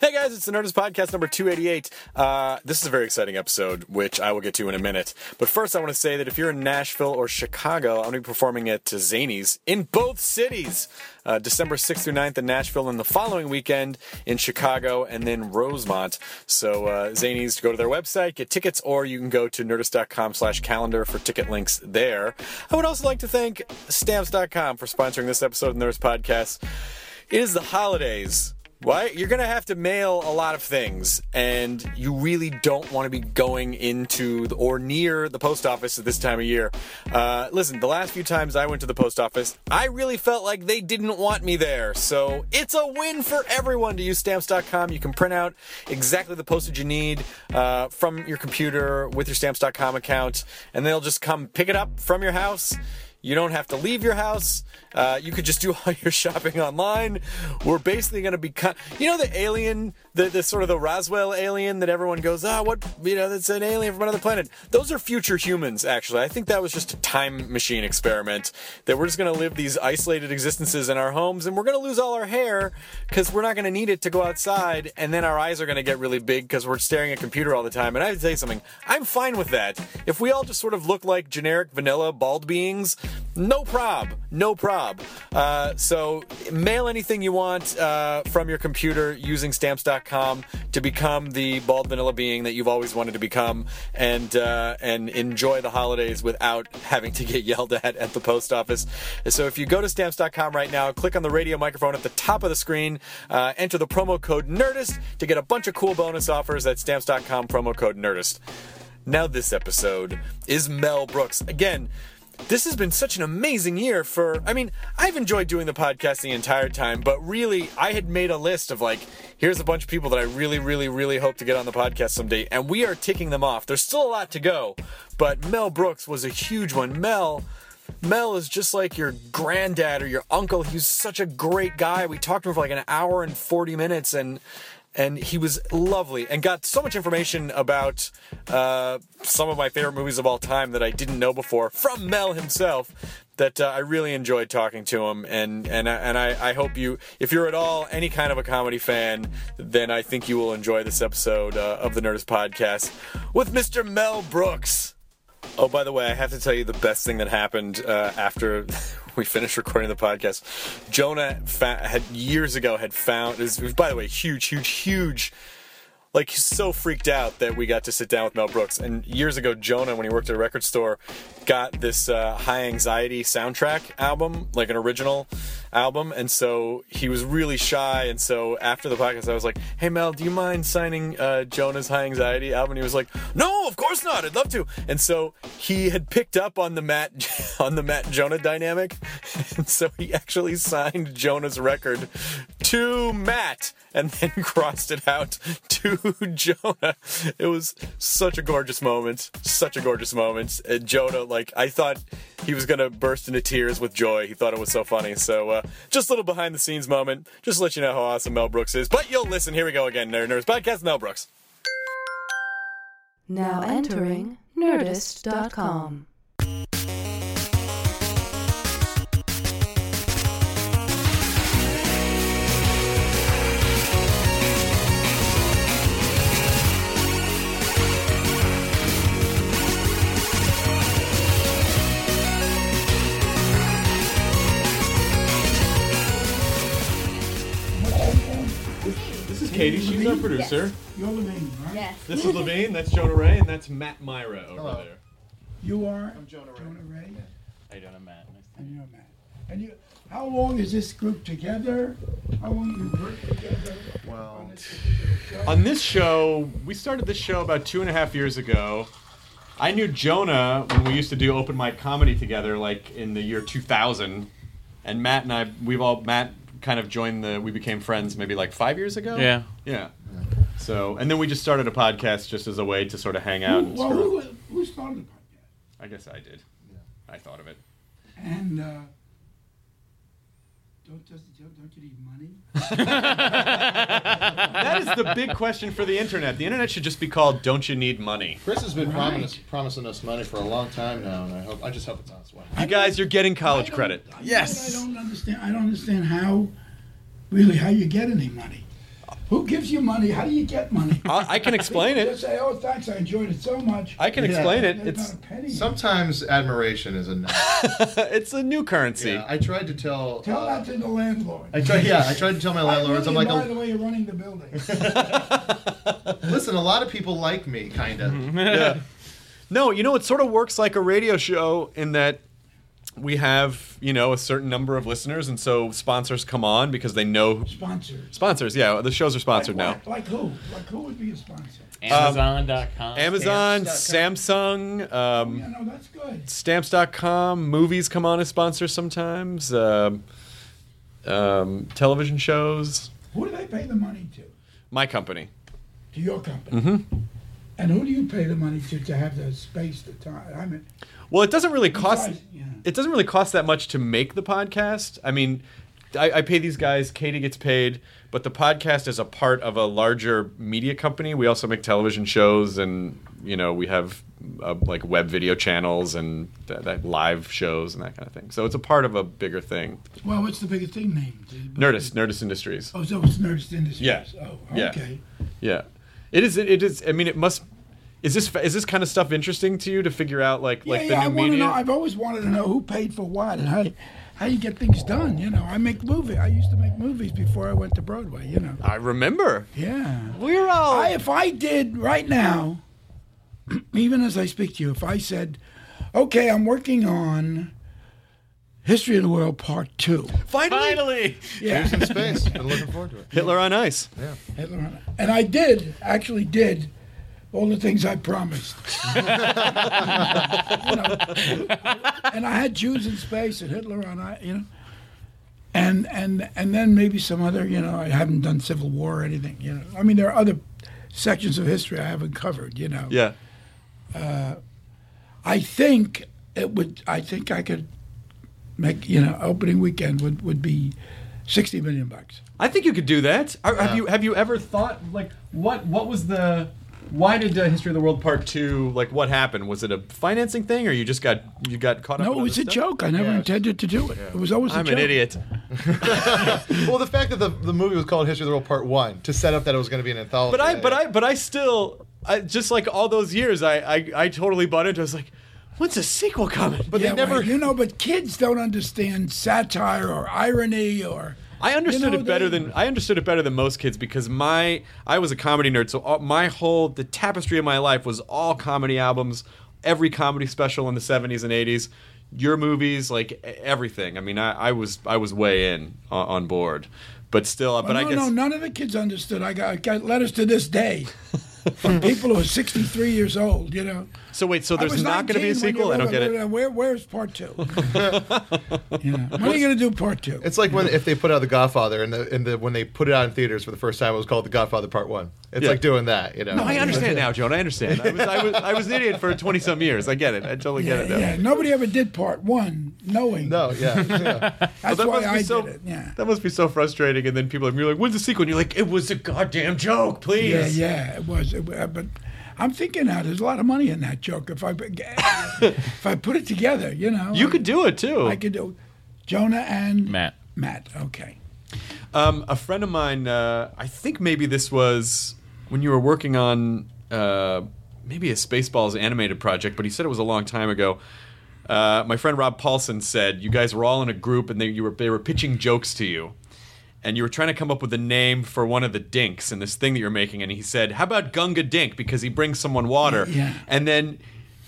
Hey guys, it's the Nerdist Podcast number 288. Uh, this is a very exciting episode, which I will get to in a minute. But first, I want to say that if you're in Nashville or Chicago, I'm going to be performing at Zanies in both cities. Uh, December 6th through 9th in Nashville, and the following weekend in Chicago, and then Rosemont. So, uh, Zanies, go to their website, get tickets, or you can go to nerdist.com slash calendar for ticket links there. I would also like to thank Stamps.com for sponsoring this episode of the Nerdist Podcast. It is the holidays. Why? You're going to have to mail a lot of things, and you really don't want to be going into the, or near the post office at this time of year. Uh, listen, the last few times I went to the post office, I really felt like they didn't want me there. So it's a win for everyone to use stamps.com. You can print out exactly the postage you need uh, from your computer with your stamps.com account, and they'll just come pick it up from your house. You don't have to leave your house. Uh, you could just do all your shopping online. We're basically going to be, you know, the alien, the, the sort of the Roswell alien that everyone goes, ah, oh, what, you know, that's an alien from another planet. Those are future humans, actually. I think that was just a time machine experiment that we're just going to live these isolated existences in our homes and we're going to lose all our hair because we're not going to need it to go outside. And then our eyes are going to get really big because we're staring at computer all the time. And I tell you something, I'm fine with that. If we all just sort of look like generic vanilla bald beings, no prob, no prob. Uh, so mail anything you want uh, from your computer using stamps.com to become the bald vanilla being that you've always wanted to become, and uh, and enjoy the holidays without having to get yelled at at the post office. So if you go to stamps.com right now, click on the radio microphone at the top of the screen, uh, enter the promo code Nerdist to get a bunch of cool bonus offers at stamps.com promo code Nerdist. Now this episode is Mel Brooks again this has been such an amazing year for i mean i've enjoyed doing the podcast the entire time but really i had made a list of like here's a bunch of people that i really really really hope to get on the podcast someday and we are ticking them off there's still a lot to go but mel brooks was a huge one mel Mel is just like your granddad or your uncle. He's such a great guy. We talked to him for like an hour and 40 minutes and and he was lovely and got so much information about uh, some of my favorite movies of all time that I didn't know before from Mel himself. That uh, I really enjoyed talking to him, and and and I, I hope you, if you're at all any kind of a comedy fan, then I think you will enjoy this episode uh, of the Nerdist Podcast with Mr. Mel Brooks. Oh, by the way, I have to tell you the best thing that happened uh, after we finished recording the podcast. Jonah fa- had years ago had found is by the way huge, huge, huge. Like so freaked out that we got to sit down with Mel Brooks. And years ago, Jonah, when he worked at a record store, got this uh, high anxiety soundtrack album, like an original album. And so he was really shy. And so after the podcast, I was like, hey, Mel, do you mind signing uh, Jonah's high anxiety album? And he was like, no, of course not. I'd love to. And so he had picked up on the Matt, on the Matt Jonah dynamic. And so he actually signed Jonah's record to Matt and then crossed it out to Jonah. It was such a gorgeous moment. Such a gorgeous moment. And Jonah, like, I thought he was gonna burst into tears with joy. He thought it was so funny. So uh, Uh, just a little behind the scenes moment, just to let you know how awesome Mel Brooks is. But you'll listen. Here we go again, Nerd Nerds Podcast. Mel Brooks. Now entering Nerdist.com. Katie. She's our producer. You're Levine, right? Yes. This is Levine. That's Jonah Ray, and that's Matt Mira over Hello. there. You are? I'm Jonah Ray. Jonah Ray. How you doing, I'm Matt? Nice to And you're Matt. And you, how long is this group together? How long you worked together? Well, on this show? On this show, we started this show about two and a half years ago. I knew Jonah when we used to do open mic comedy together, like in the year 2000. And Matt and I, we've all Matt kind of joined the. We became friends maybe like five years ago. Yeah. yeah. So and then we just started a podcast just as a way to sort of hang out. Who, And well, who, who started the podcast? I guess I did. Yeah. I thought of it. And uh, don't, just, don't you need money? That is the big question for the internet. The internet should just be called "Don't you need money?" Chris has been Right. promising, promising us money for a long time now, and I hope I just hope it's on its way. You guys, you're getting college credit. you know Yes. I don't understand. I don't understand how, really, how you get any money. Who gives you money? How do you get money? I I can explain it. Just say, "Oh, thanks, I enjoyed it so much." I can Yeah. explain it. There's It's not a penny. Sometimes admiration is enough. it's a new currency. Yeah, I tried to tell. Tell uh, that to the landlord. I tried. Yeah, I tried to tell my landlords. I'm I like, really admire oh, the way you're running the building. listen, a lot of people like me, kind of. yeah. No, you know, it sort of works like a radio show in that we have, you know, a certain number of listeners, and so sponsors come on because they know Sponsors. sponsors. Yeah, the shows are sponsored like, now. Like who? Like who would be a sponsor? Amazon.com. Amazon, Samsung, um, Yeah, no, that's good. Stamps.com, movies come on as sponsors sometimes. Um, um, television shows. Who do they pay the money to? My company. To your company. Mm-hmm. And who do you pay the money to to have the space, the time? I mean, Well, it doesn't really cost. Yeah. It doesn't really cost that much to make the podcast. I mean, I, I pay these guys. Katie gets paid, but the podcast is a part of a larger media company. We also make television shows, and you know, we have uh, like web video channels and that, that live shows and that kind of thing. So it's a part of a bigger thing. well, what's the bigger thing named? Nerdist, Nerdist Industries. Oh, so it's Nerdist Industries. Yeah. Oh, Yeah. okay. Yeah, it is. It is. I mean, it must. Is this is this kind of stuff interesting to you to figure out like Yeah, like yeah. the I new want to media? know. I've always wanted to know who paid for what and how how you get things done. You know, I make movie. I used to make movies before I went to Broadway. You know. I remember. Yeah. We're all. I, if I did right now, even as I speak to you, if I said, "Okay, I'm working on History of the World Part 2. finally, Finally! Yeah, Here's in space. Been looking forward to it. Hitler on ice. Yeah, Hitler on it. and I did actually did all the things I promised. You know, and I had Jews in space and Hitler on ice. You know. And, and and then maybe some other you know I haven't done Civil War or anything you know I mean there are other sections of history I haven't covered you know Yeah. Uh, I think it would. I think I could make you know opening weekend would, would be sixty million bucks. I think you could do that. Are, Have you have you ever thought like what what was the why did uh, History of the World Part Two like what happened? Was it a financing thing or you just got you got caught up? No, in it was a stuff? joke. I never intended to do it. It was always a I'm joke. an idiot. Well, the fact that the, the movie was called History of the World Part One to set up that it was going to be an anthology. But I but I but I still I, just like all those years I, I I totally bought into. it. I was like, when's a sequel coming? But Yeah, they never. right. You know, but kids don't understand satire or irony or. I understood know, it better they- than I understood it better than most kids because my I was a comedy nerd, so all, my whole the tapestry of my life was all comedy albums, every comedy special in the '70s and '80s, your movies, like everything. I mean, I, I was I was way in on, on board, but still, but oh, no, I guess no, none of the kids understood. I got, I got letters to this day from hmm. people who are 63 years old. You know. so. Wait, so there's not going to be a 19 when you sequel? I don't get it. it. Where, where's part two? you know, when are you going to do part two? It's like when if they put out The Godfather and the and the when they put it out in theaters for the first time, it was called The Godfather Part One. It's Yeah. like doing that, you know. No, I understand now, Joan. I understand. I was, I was I was an idiot for 20 some years. I get it. I totally yeah, get it now. yeah. Nobody ever did part one, knowing. No, yeah, yeah. That's that why must be I so did it. Yeah. that must be so frustrating. And then people are you're like, "When's the sequel?" And you're like, "It was a goddamn joke, please." Yeah, yeah, it was. It, but I'm thinking now, there's a lot of money in that joke. If I if I put it together, you know, You could do it too. I could do Jonah and Matt. Matt. Okay. Um, a friend of mine, uh, I think maybe this was when you were working on uh, maybe a Spaceballs animated project, but he said it was a long time ago. Uh, my friend Rob Paulsen said you guys were all in a group and they you were they were pitching jokes to you, and you were trying to come up with a name for one of the dinks in this thing that you're making, and he said, "How about Gunga Dink?" Because he brings someone water, Yeah. and then.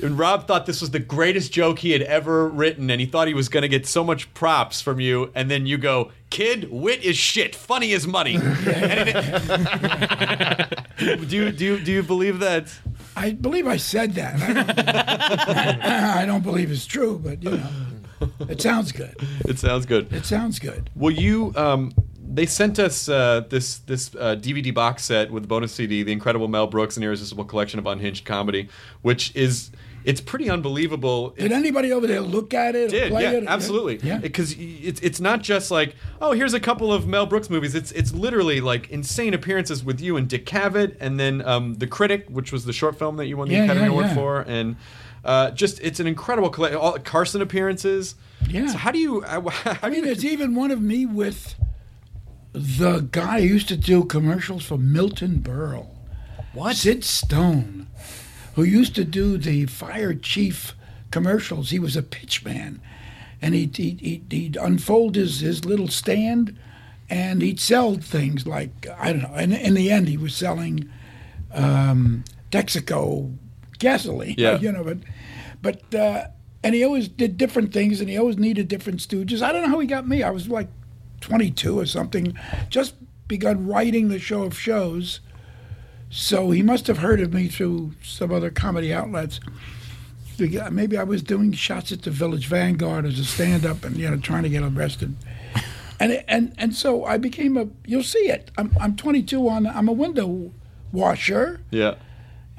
And Rob thought this was the greatest joke he had ever written, and he thought he was going to get so much props from you. And then you go, "Kid, wit is shit, funny is money." It- do you do you, do you believe that? I believe I said that. I don't, I don't believe it's true, but you know, it sounds good. It sounds good. It sounds good. Well, you um, they sent us uh, this this uh, DVD box set with the bonus CD, The Incredible Mel Brooks and Irresistible Collection of Unhinged Comedy, which is it's pretty unbelievable. Did anybody over there look at it? did play yeah it? absolutely Yeah. because it's it's not just like oh here's a couple of Mel Brooks movies it's it's literally like insane appearances with you and Dick Cavett and then um, the Critic which was the short film that you won the Yeah, Academy yeah, Award for and uh, just it's an incredible collection all Carson appearances Yeah. so how do you how I do you mean, there's even one of me with the guy who used to do commercials for Milton Berle. What? Sid Stone, who used to do the fire chief commercials. He was a pitchman. And he'd, he'd, he'd, he'd unfold his, his little stand and he'd sell things like, I don't know. And in the end, he was selling um, Texaco gasoline. Yeah. You know, but, but uh, and he always did different things and he always needed different stooges. I don't know how he got me. I was like 22 or something, just begun writing the show of shows. So he must have heard of me through some other comedy outlets. Maybe I was doing shots at the Village Vanguard as a stand-up, and you know, trying to get arrested. And and and so I became a. You'll see it. I'm I'm 22 on. I'm a window washer, yeah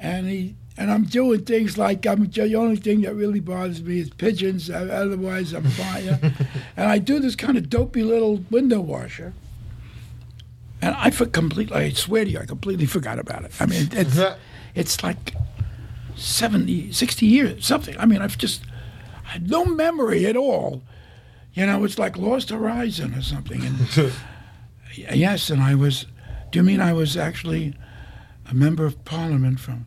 and he and I'm doing things like I'm the only thing that really bothers me is pigeons. Otherwise, I'm fine. and I do this kind of dopey little window washer. And I for completely, I swear to you, I completely forgot about it. I mean, it's, it's like 70, 60 years, something. I mean, I've just I had no memory at all. You know, it's like Lost Horizon or something. And yes, and I was. Do you mean I was actually a member of Parliament from?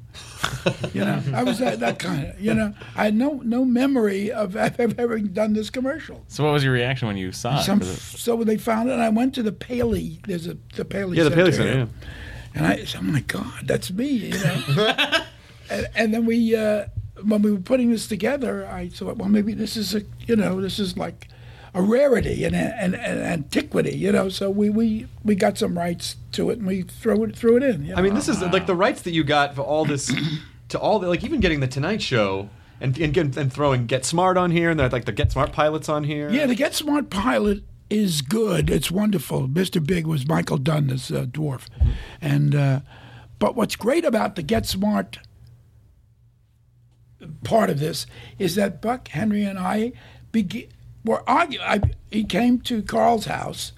You know, I was that, that kind of. You know, I had no no memory of ever having done this commercial. So what was your reaction when you saw Some, it- so they found it, and I went to the Paley. There's a the Paley. yeah the Paley Center Center yeah And I said, oh my God, that's me, you know. and, and then we, uh, when we were putting this together, I thought, well, maybe this is a, you know, this is like a rarity and an antiquity, you know. So we, we, we got some rights to it and we throw it threw it in. you I mean this is like the rights that you got for all this to all the like even getting the Tonight Show and and, and throwing Get Smart on here and they're like the Get Smart pilots on here Yeah, the Get Smart pilot is good. It's wonderful. Mr. Big was Michael Dunn, this uh, dwarf, and uh, but what's great about the Get Smart part of this is that Buck Henry and I begi- were arguing. I, he came to Carl's house,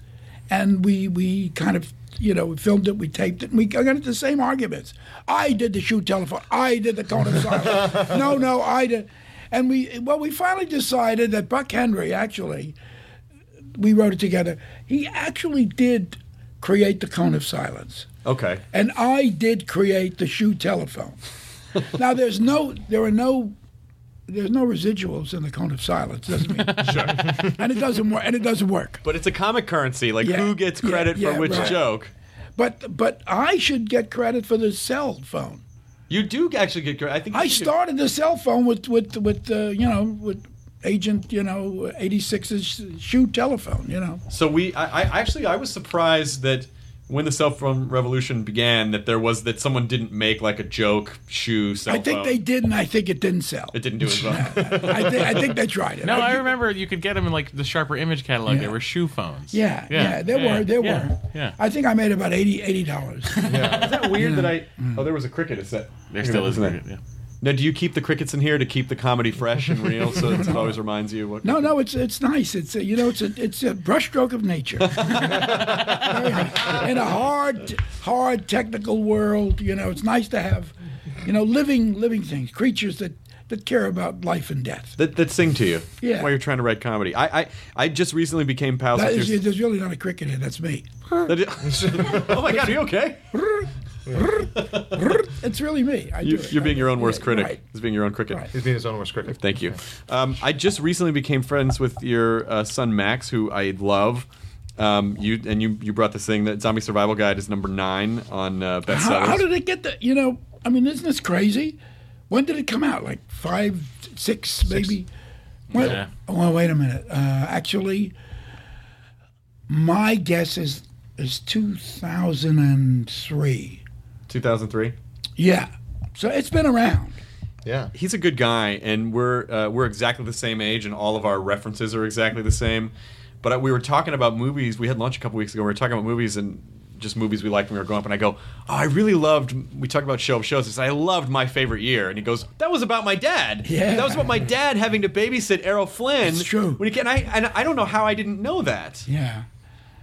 and we we kind of. You know, we filmed it, we taped it, and we got into the same arguments. I did the shoe telephone. I did the cone of silence. no, no, I did. And we, well, we finally decided that Buck Henry actually, we wrote it together. He actually did create the cone of silence, okay and I did create the shoe telephone. now, there's no, there are no, there's no residuals in the cone of silence. Doesn't mean, sure. and it doesn't work. And it doesn't work. but it's a comic currency like Yeah, who gets credit yeah, for which right. joke But but I should get credit for the cell phone. you do actually get credit I think I should- started the cell phone with with with uh, you know with Agent you know 86's shoe telephone. You know. So we, I, I actually, I was surprised that when the cell phone revolution began, that there was that someone didn't make like a joke shoe cell I think phone. they did, and I think it didn't sell. It didn't do as well. I think I think they tried it. no, I remember you could get them in like the Sharper Image catalog. Yeah. There were shoe phones. Yeah, yeah, there yeah, were, there yeah, were. Yeah, I think I made about 80 dollars. Yeah. Is that weird that I? Oh, there was a cricket. Is that there still is. Isn't cricket. Yeah. Now, do you keep the crickets in here to keep the comedy fresh and real, so it always reminds you what? no, no, it's it's nice. It's a, you know, it's a it's a brushstroke of nature. In a hard, hard technical world, you know, it's nice to have, you know, living living things, creatures that that care about life and death. That, that sing to you Yeah. while you're trying to write comedy. I I, I just recently became pals That with is, your. there's really not a cricket here. That's me. Oh my god, are you okay? It's really me. I You, it. you're being your own worst Yeah, critic. Right. Is being your own cricket. Right. He's being his own worst critic. Thank you. Um, I just recently became friends with your uh, son Max, who I love. Um, you and you you brought this thing that Zombie Survival Guide is number nine on uh, How, bestsellers. how did it get the? You know, I mean, isn't this crazy? When did it come out? Like five, six, maybe. Well, Yeah. well, wait a minute. Uh, actually, my guess is is two thousand and three. 2003. Yeah, so it's been around. Yeah. He's a good guy, and we're uh, we're exactly the same age, and all of our references are exactly the same. But uh, we were talking about movies. We had lunch a couple weeks ago. We were talking about movies and just movies we liked when we were growing up. And I go, "Oh, I really loved." We talked about show of shows. I said, "I loved my favorite year," and he goes, "That was about my dad. Yeah. that was about my dad having to babysit Errol Flynn." It's true. When he can, I and I don't know how I didn't know that. Yeah.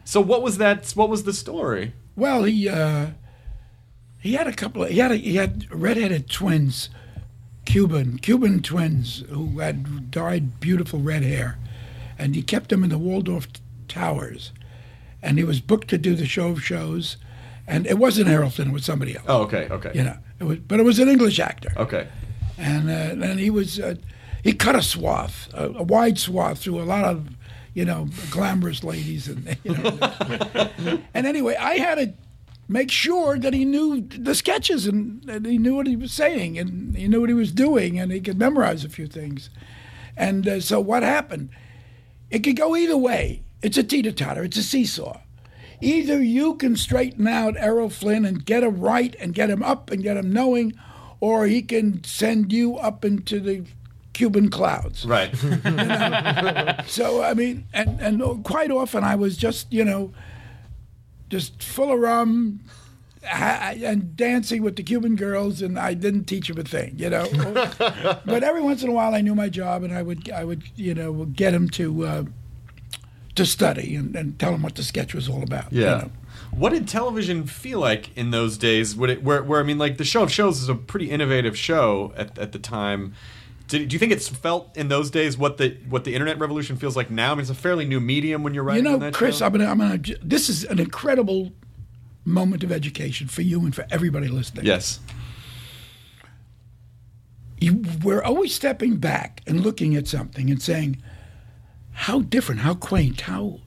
So what was that? What was the story? Well, he uh, he had a couple of he had a, he had redheaded twins, Cuban Cuban twins who had dyed beautiful red hair, and he kept them in the Waldorf Towers, and he was booked to do the show of shows, and it wasn't Flynn, it was somebody else. Oh, okay, okay, You know, it was, but it was an English actor, okay. and uh, and he was uh, he cut a swath, a, a wide swath through a lot of you know glamorous ladies, and you know, and anyway, I had to make sure that he knew the sketches and, and he knew what he was saying and he knew what he was doing and he could memorize a few things. And uh, so what happened? It could go either way. It's a teeter totter. It's a seesaw. Either you can straighten out Errol Flynn and get him right and get him up and get him knowing, or he can send you up into the Cuban clouds. Right. So I mean, and and quite often I was just you know, just full of rum, and dancing with the Cuban girls, and I didn't teach them a thing, you know. but every once in a while, I knew my job, and I would I would you know get them to uh, to study and, and tell them what the sketch was all about. you Yeah. know. What did television feel like in those days? Would it, where, where I mean, like the show of shows is a pretty innovative show at, at the time. Did, do you think it's felt in those days what the what the internet revolution feels like now? I mean, it's a fairly new medium when you're You writing. on know, that Chris, show? I'm gonna, I'm gonna. This is an incredible moment of education for you and for everybody listening. yes, you, we're always stepping back and looking at something and saying, how different, how quaint, how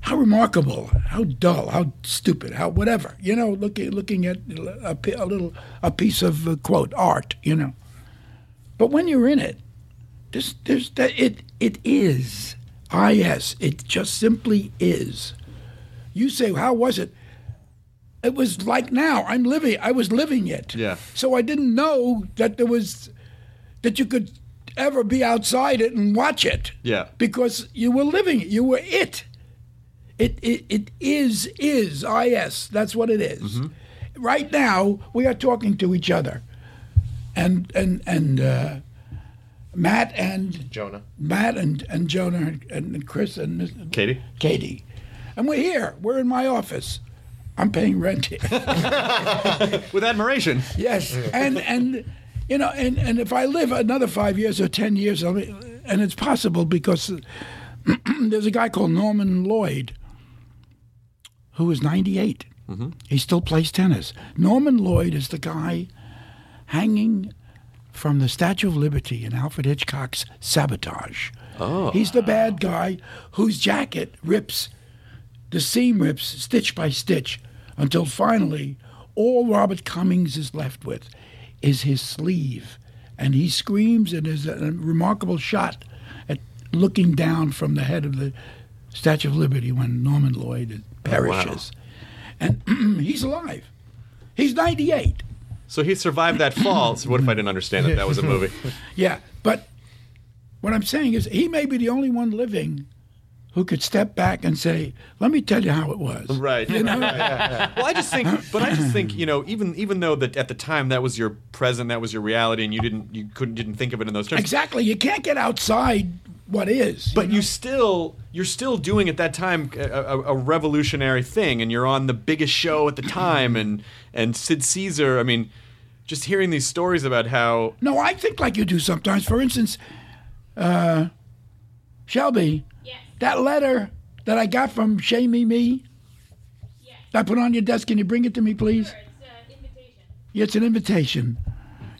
how remarkable, how dull, how stupid, how whatever. You know, looking looking at a, a little a piece of uh, quote art. You know, but when you're in it, there's there's that it it is. Ah, yes, it just simply is. You say, how was it? It was like now. I'm living. I was living it. Yeah. So I didn't know that there was that you could ever be outside it and watch it. Yeah. Because you were living it. You were it. It it, it is is is. That's what it is. Right now we are talking to each other, and and and uh, Matt and Jonah. Matt and, and Jonah and, and Chris and Miss- Katie. Katie, and we're here. We're in my office. I'm paying rent here. with admiration. yes, and and you know, and, and if I live another five years or ten years, I'll be, and it's possible because there's a guy called Norman Lloyd who is 98. He still plays tennis. Norman Lloyd is the guy hanging from the Statue of Liberty in Alfred Hitchcock's Sabotage. Oh. He's the bad guy whose jacket rips, the seam rips stitch by stitch until finally all Robert Cummings is left with is his sleeve. And he screams, and there's a, a remarkable shot at looking down from the head of the Statue of Liberty when Norman Lloyd oh, perishes. And he's alive. He's 98. So he survived that fall. So what if I didn't understand that that was a movie? Yeah, but what I'm saying is he may be the only one living who could step back and say, "Let me tell you how it was." Right. You know? Well, I just think, but I just think, you know, even even though that at the time that was your present, that was your reality, and you didn't, you couldn't, didn't think of it in those terms. Exactly. You can't get outside what is. But you still, you're still doing at that time a, a, a revolutionary thing, and you're on the biggest show at the time, and and Sid Caesar. I mean, just hearing these stories about how No, I think like you do sometimes. For instance, uh, Shelby, that letter that I got from Shay Me Me, that I put on your desk. Can you bring it to me, please? Uh, yeah, it's an invitation.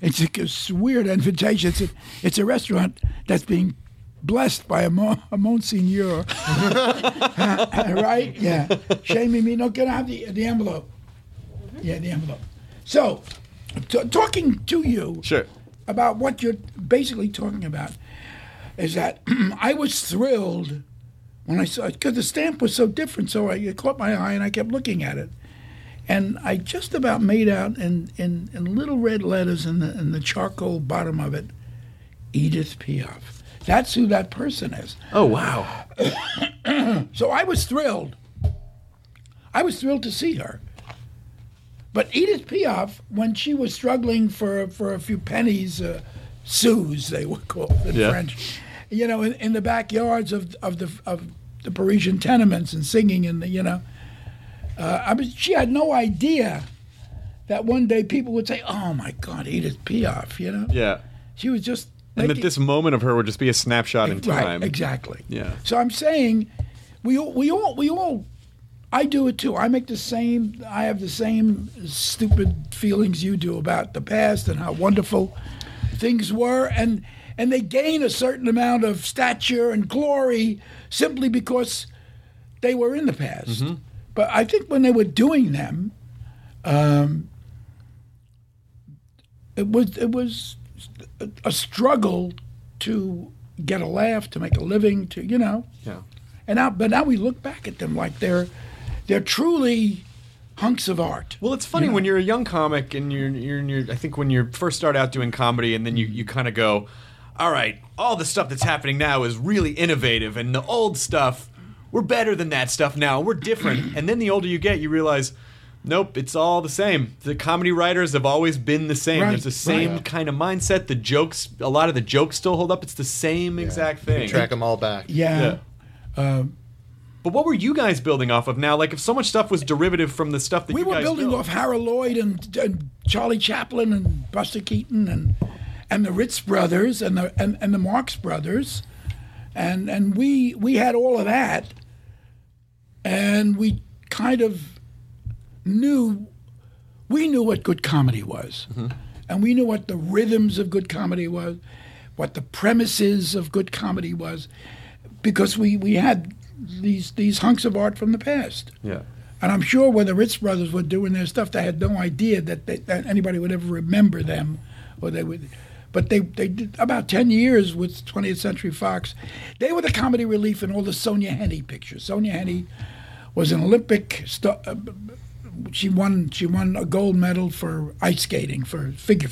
It's a, it's a weird invitation. It's a, it's a restaurant that's being blessed by a, mo- a Monsignor. Uh, right? Yeah. Shaming me. No, can I have the, the envelope? Mm-hmm. Yeah, the envelope. So, t- talking to you Sure. about what you're basically talking about is that I was thrilled when I saw it because the stamp was so different. So I, it caught my eye and I kept looking at it. And I just about made out in, in, in little red letters in the, in the charcoal bottom of it, Edith Piaf. That's who that person is. Oh wow. So I was thrilled. I was thrilled to see her. But Edith Piaf, when she was struggling for for a few pennies, uh, sous they were called in Yeah. French, you know, in, in the backyards of of the of the Parisian tenements and singing in the you know, uh, I mean, she had no idea that one day people would say, "Oh my God, Edith Piaf," you know. Yeah. She was just And that this moment of her would just be a snapshot in time. Right, exactly. Yeah. So I'm saying, we all, we all, we all, I do it too. I make the same. I have the same stupid feelings you do about the past and how wonderful things were, and and they gain a certain amount of stature and glory simply because they were in the past. Mm-hmm. But I think when they were doing them, um, it was it was a, a struggle to get a laugh, to make a living, to you know. Yeah. And now, but now we look back at them like they're they're truly hunks of art. Well, it's funny when you're a young comic and you're, you're, you're I think when you first start out doing comedy and then you, you kind of go, all right, all the stuff that's happening now is really innovative and the old stuff, we're better than that stuff now. We're different. and then the older you get, you realize, nope, it's all the same. The comedy writers have always been the same. Right, There's the same right. kind of mindset. The jokes, a lot of the jokes still hold up. It's the same exact thing. You track them all back. Yeah. Um, But what were you guys building off of now? Like, if so much stuff was derivative from the stuff that you we you were building built- off Harold Lloyd and, and Charlie Chaplin and Buster Keaton and and the Ritz brothers and the and, and the Marx brothers, and and we we had all of that, and we kind of knew we knew what good comedy was, mm-hmm. and we knew what the rhythms of good comedy was, what the premises of good comedy was, because we we had these these hunks of art from the past. Yeah. And I'm sure when the Ritz brothers were doing their stuff, they had no idea that, they, that anybody would ever remember them, or they would. But they, they did about 10 years with 20th Century Fox. They were the comedy relief in all the Sonja Henie pictures. Sonja Henie was an Olympic star. Uh, she won she won a gold medal for ice skating for figure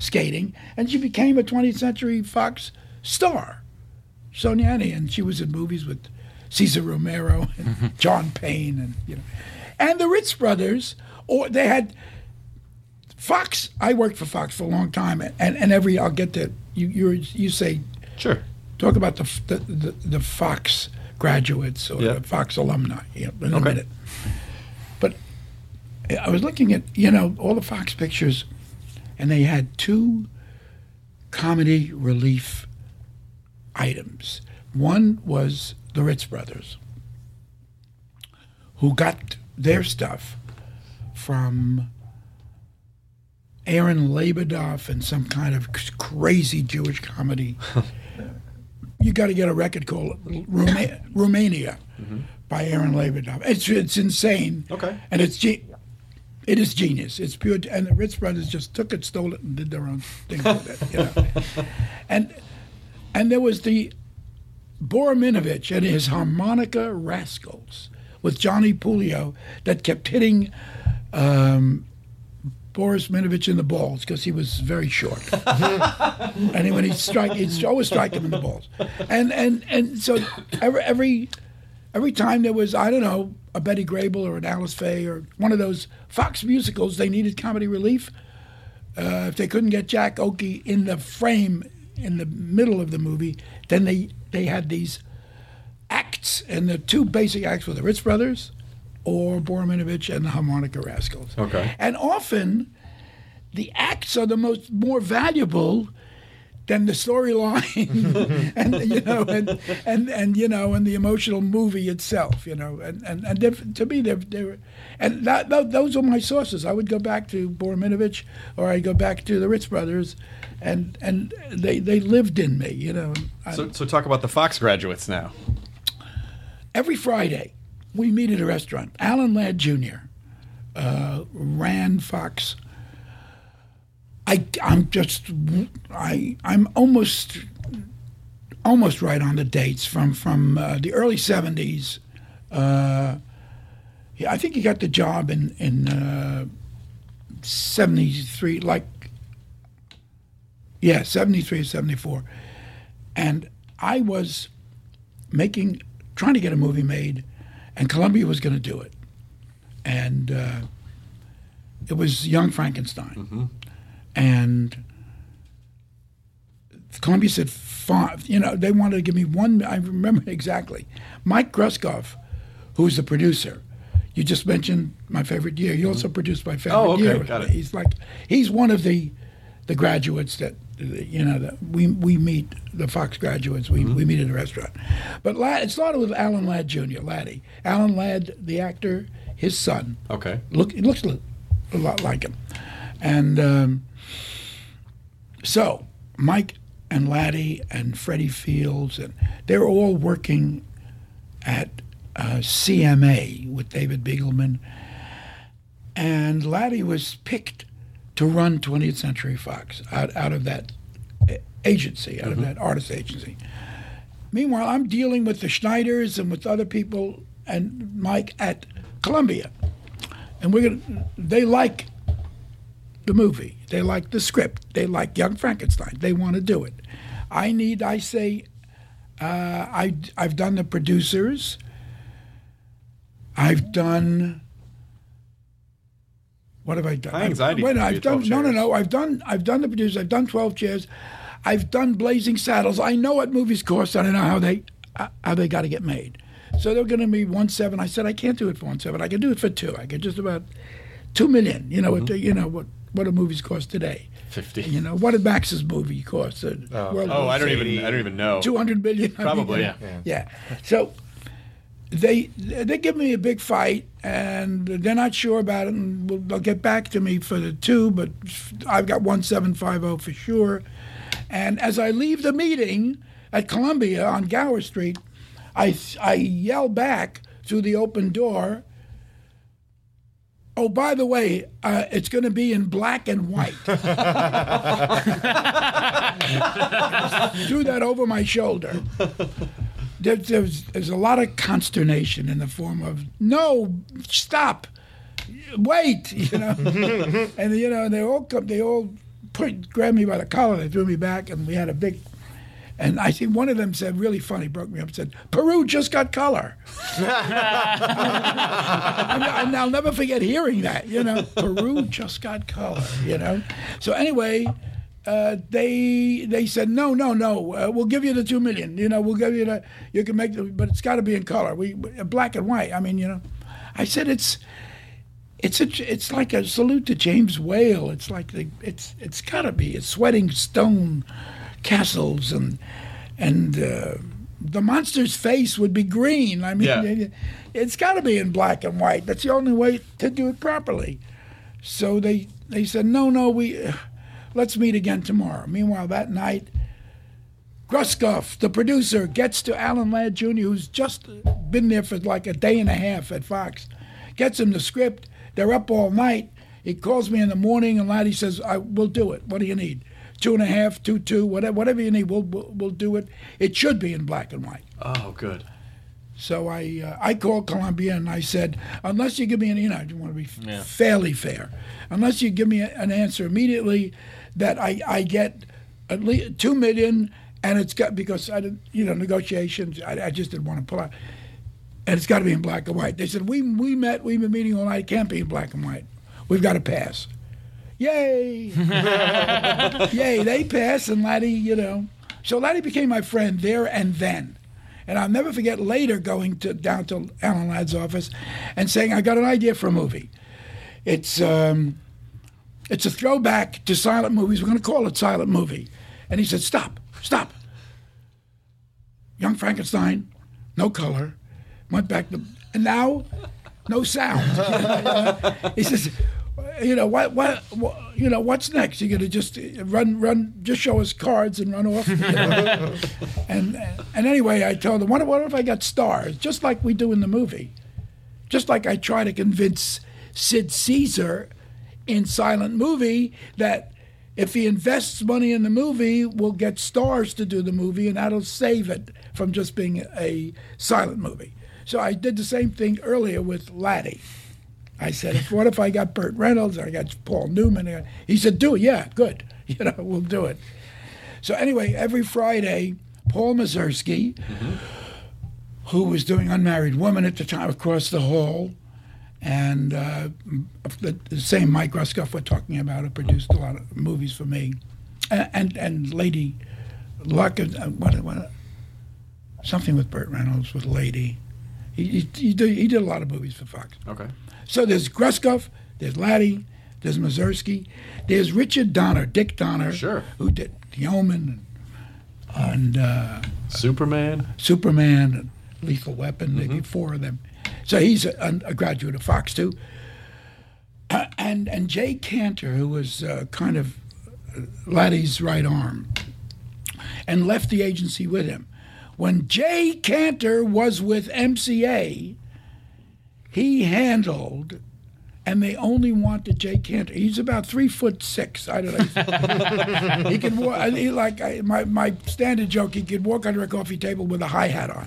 skating, and she became a 20th Century Fox star. Sonja Henie, and she was in movies with Cesar Romero and John Payne, and you know, and the Ritz brothers. Or they had Fox. I worked for Fox for a long time, and, and every I'll get to you. You you say Sure. talk about the the, the, the Fox graduates or Yeah. the Fox alumni you know, in a Okay. minute. But I was looking at you know all the Fox pictures, and they had two comedy relief items. One was the Ritz brothers, who got their stuff from Aaron Lebedeff and some kind of crazy Jewish comedy. you got to get a record called Ruma- Romania mm-hmm. by Aaron Lebedeff. It's it's insane. Okay. And it's ge- it is genius. It's pure. And the Ritz brothers just took it, stole it, and did their own thing with it. You know? and and there was the Borrah Minevitch and his harmonica rascals with Johnny Puleo that kept hitting um, Boris Minovich in the balls because he was very short. and when he'd strike, he'd always strike him in the balls. And and and so every every every time there was I don't know a Betty Grable or an Alice Faye or one of those Fox musicals, they needed comedy relief. Uh, if they couldn't get Jack Oakie in the frame in the middle of the movie, then they they had these acts, and the two basic acts were the Ritz Brothers or Borrah Minevitch and the Harmonica Rascals. Okay. And often, the acts are the most more valuable than the storyline and you know and, and and you know and the emotional movie itself you know and and, and to me they're, they're and that, tho- those are my sources I would go back to Borminovich or I go back to the Ritz brothers and and they they lived in me you know So, so talk about the Fox graduates now. every Friday we meet at a restaurant Alan Ladd Jr. Uh, ran Fox I, I'm just, I, I'm almost, almost right on the dates from from uh, the early '70s. Uh, yeah, I think he got the job in in uh, '73, like, yeah, '73 or '74, and I was making, trying to get a movie made, and Columbia was going to do it, and uh, it was Young Frankenstein and Columbia said five. You know, they wanted to give me one. I remember exactly. Mike Gruskoff, who's the producer. You just mentioned my favorite year. He also produced my favorite Oh, okay, year. got it. He's like he's one of the the graduates that you know that we we meet the Fox graduates. We we meet at a restaurant. But Ladd, it started with Alan Ladd Jr. Laddie. Alan Ladd, the actor, his son Okay. look it looks a a lot like him and um, so mike and laddie and freddie fields and they're all working at uh, cma with david begelman. And laddie was picked to run 20th century fox out, out of that agency out of that artist agency. Meanwhile i'm dealing with the schneiders and with other people and mike at columbia. And we're gonna. They like the movie. They like the script. They like Young Frankenstein. They want to do it. I need. I say. Uh, I I've done the producers. I've done. What have I done? High anxiety Wait, could be I've done. No, no, no. I've done. I've done the producers. I've done twelve chairs. I've done Blazing Saddles. I know what movies cost. I know how they uh, how they got to get made. So they're going to be one seven. I said I can't do it for one seven. I can do it for two. I could just about two million. You know the- You know what? What do movies cost today? 50. You know what did Max's movie cost? Uh, World Oh, I don't even. I don't even know. Two hundred million. I mean, Probably, you know, yeah. So they they give me a big fight, and they're not sure about it, and they'll get back to me for the two, but I've got one seven five zero for sure. And as I leave the meeting at Columbia on Gower Street, I I yell back through the open door. Oh, by the way, uh, it's going to be in black and white. Threw that over my shoulder. There, there's, there's a lot of consternation in the form of no, stop, wait, you know, and you know they all come, they all put grabbed me by the collar, they threw me back, and we had a big. And I think one of them said, really funny, broke me up, said, Peru just got color. and I'll never forget hearing that, you know, Peru just got color, you know. So anyway, uh, they they said no, no, no. Uh, we'll give you the two million. You know, we'll give you the. You can make the, but it's got to be in color. We black and white. I mean, you know, I said it's. It's a, it's like a salute to James Whale. It's like the, it's it's got to be. a sweating stone castles and and uh, the monster's face would be green. I mean, Yeah. it, it's got to be in black and white. That's the only way to do it properly. So they they said no, no, we let's meet again tomorrow. Meanwhile, that night, Gruskoff, the producer, gets to Alan Ladd Jr., who's just been there for like a day and a half at Fox, gets him the script. They're up all night. He calls me in the morning, and Laddie says, "I will do it. What do you need? Two and a half, two, two, whatever, whatever you need. We'll, we'll, we'll do it. It should be in black and white." Oh, good. So I uh, I called Columbia and I said, unless you give me an, you know, I want to be f- fairly fair, unless you give me a, an answer immediately that I, I get at least two million and it's got because I didn't, you know, negotiations. I, I just didn't want to pull out, and it's got to be in black and white. They said we we met, we've been meeting all night. It can't be in black and white. We've got to pass. Yay! Yay! They pass, and Laddie, you know, so Laddie became my friend there and then. And I'll never forget later going to down to Alan Ladd's office and saying, "I got an idea for a movie. It's um, it's a throwback to silent movies. We're going to call it silent movie, And he said, Stop, stop. Young Frankenstein, no color, went back to, and now, no sound. he says, you know what, what, what? You know what's next? You're gonna just run, run, just show us cards and run off. you know? and and anyway, I told him, what, what if I got stars, just like we do in the movie, just like I try to convince Sid Caesar in silent movie that if he invests money in the movie, we'll get stars to do the movie, and that'll save it from just being a silent movie. So I did the same thing earlier with Laddie. I said, what if I got Burt Reynolds or I got Paul Newman? He said, do it. Yeah, good. You know, we'll do it. So anyway, every Friday, Paul Mazursky, who was doing Unmarried Woman at the time, across the hall, and uh, the, the same Mike Gruskoff we're talking about, who produced a lot of movies for me, and and, and Lady Luck, uh, what, what, something with Burt Reynolds with Laddie. He, he, he, did, he did a lot of movies for Fox. Okay. So there's Gruskoff, there's Laddie, there's Mazursky, there's Richard Donner, Dick Donner, Sure. who did The Omen and, and uh, Superman. Superman and Lethal Weapon, maybe four of them. So he's a, a graduate of Fox too. Uh, and and Jay Kanter, who was uh, kind of Laddie's right arm, and left the agency with him. When Jay Kanter was with MCA, he handled, and they only wanted Jay Kanter. He's about three foot six. I don't know. he can walk. He like I, my my standard joke. He could walk under a coffee table with a hi hat on,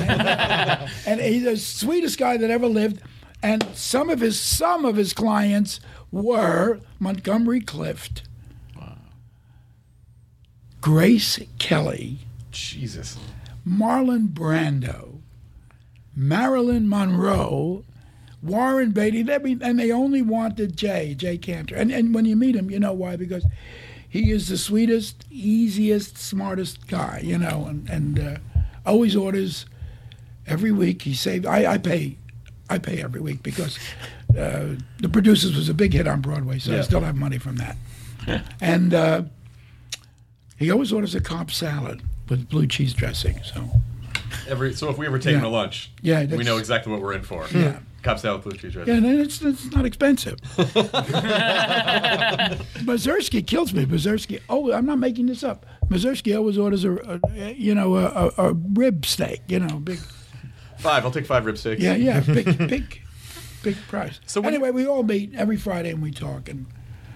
and, and he's the sweetest guy that ever lived. And some of his some of his clients were Montgomery Clift, Grace Kelly, Jesus. Marlon Brando, Marilyn Monroe, Warren Beatty, they, and they only wanted Jay, Jay Kanter. And, and when you meet him, you know why? Because he is the sweetest, easiest, smartest guy, you know, and, and uh, always orders every week. He saved, I, I pay, I pay every week because uh, the producers was a big hit on Broadway, so I still have money from that. and uh, he always orders a Cobb salad with blue cheese dressing, so. Every so if we ever take him Yeah. to lunch, Yeah, we know exactly what we're in for. Yeah. Cobb salad, blue cheese dressing. Yeah, and it's, it's not expensive. Mazursky kills me. Mazursky. Oh, I'm not making this up. Mazursky always orders a, a you know, a, a, a rib steak. You know, big. Five. I'll take five rib steaks. Yeah, yeah, big, big, big price. So So when- anyway, we all meet every Friday and we talk and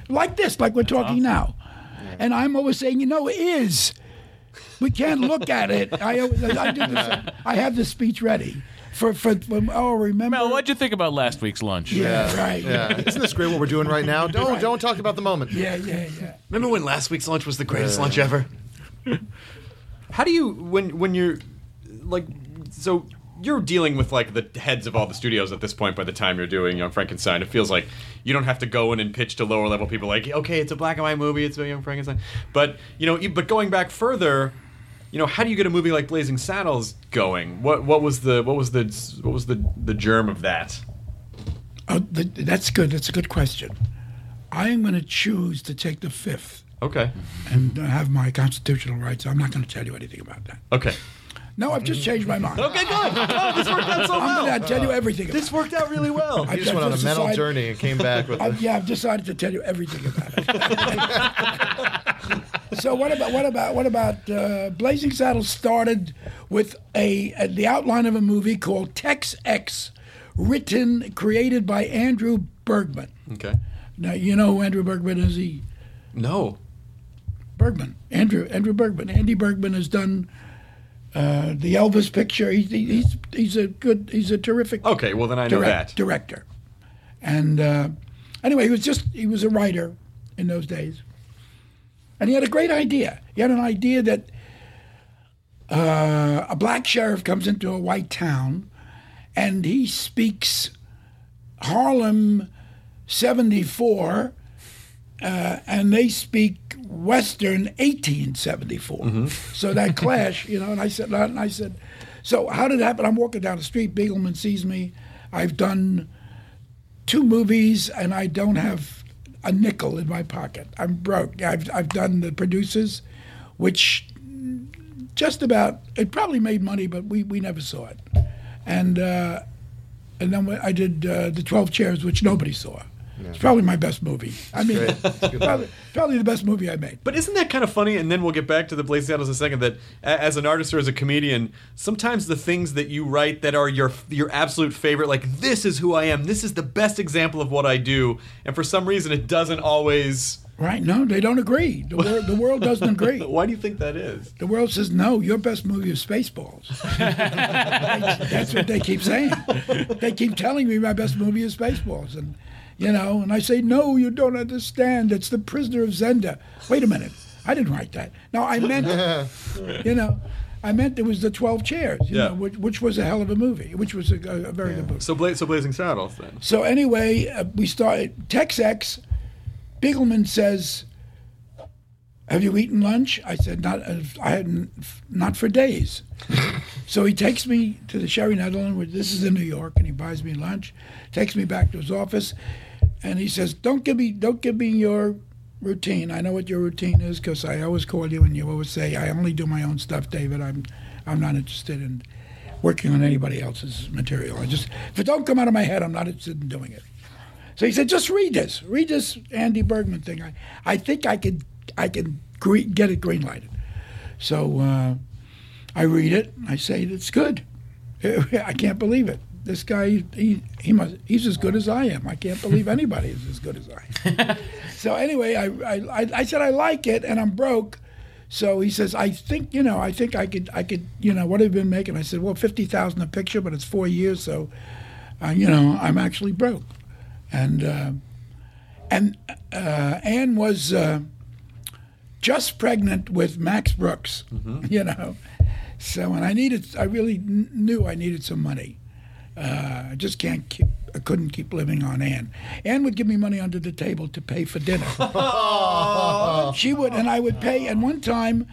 like this, like we're talking now. And I'm always saying, you know, it is. We can't look at it. I always, I do this. I have the speech ready for for. for oh, remember? Mel, what'd you think about last week's lunch? yeah, right. Yeah, isn't this great what we're doing right now? Don't don't talk about the moment. Yeah, yeah, yeah. Remember when last week's lunch was the greatest lunch ever? How do you when when you're like so you're dealing with like the heads of all the studios at this point by the time you're doing Young Frankenstein. It feels like you don't have to go in and pitch to lower level people like, okay, it's a black and white movie, it's a Young Frankenstein. But you know, but going back further, you know, how do you get a movie like Blazing Saddles going? What what was the what was the what was the the germ of that? Oh, th- that's good. That's a good question. I am going to choose to take the fifth Okay. and uh, have my constitutional rights. I'm not going to tell you anything about that. Okay. No, I've just changed my mind. Okay, good. Oh, this worked out so I'm well. going to tell you everything. About This worked out really well. I've You just went on a mental decided- journey and came back with. I've, yeah, I've decided to tell you everything about it. so what about what about what about uh, Blazing Saddles started with a, a the outline of a movie called Tex X, written created by Andrew Bergman. Okay. Now you know who Andrew Bergman is. He No. Bergman, Andrew Andrew Bergman. Andy Bergman has done uh, the Elvis picture. He's he's he's a good he's a terrific Okay, well then I know direct- that. director. And uh, anyway, he was just he was a writer in those days, and he had a great idea. He had an idea that uh, a black sheriff comes into a white town, and he speaks Harlem '74, uh, and they speak Western 1874. So that clash, you know. And I said, and I said, so how did it happen? I'm walking down the street. Begelman sees me. I've done two movies, and I don't have a nickel in my pocket. I'm broke. I've I've done the producers. which just about it probably made money, but we, we never saw it. And uh, and then I did uh, the Twelve Chairs, which nobody saw. It's probably my best movie. I mean, great. It's a good probably, probably the best movie I made. But isn't that kind of funny? And then we'll get back to the Blazing Saddles in a second. That as an artist or as a comedian, sometimes the things that you write that are your your absolute favorite, like this is who I am, this is the best example of what I do, and for some reason it doesn't always. Right? No, they don't agree. The world, the world doesn't agree. Why do you think that is? The world says no. Your best movie is Spaceballs. That's what they keep saying. They keep telling me my best movie is Spaceballs, and you know, and I say no. You don't understand. It's The Prisoner of Zenda. Wait a minute. I didn't write that. No, I meant, you know, I meant it was the Twelve Chairs. You Yeah. know, which, which was a hell of a movie. Which was a, a very good movie. So, Bla- so Blazing Saddles then. So anyway, uh, we started TexX. Begelman says, "Have you eaten lunch?" I said, "Not. uh, I hadn't. Not for days." so he takes me to the Sherry Netherland. which this is in New York, and he buys me lunch. Takes me back to his office, and he says, "Don't give me. Don't give me your." Routine. I know what your routine is because I always call you and you always say, "I only do my own stuff, David. I'm, I'm not interested in working on anybody else's material. I just, if it don't come out of my head, I'm not interested in doing it." So he said, "Just read this. Read this Andy Bergman thing. I, I think I could, I can get it green lighted." So uh, I read it. I say it's good. I can't believe it. This guy, he, he must, he's as good as I am. I can't believe anybody is as good as I am. so anyway, I, I, I, said I like it, and I'm broke. So he says, I think, you know, I think I could, I could, you know, what have you been making? I said, well, fifty thousand a picture, but it's four years, so, uh, you know, I'm actually broke and uh, and uh, Anne was uh, just pregnant with Max Brooks, you know. So, and I needed, I really kn- knew I needed some money. Uh, I just can't keep, I couldn't keep living on Anne. Anne would give me money under the table to pay for dinner. she would, and I would pay. And one time,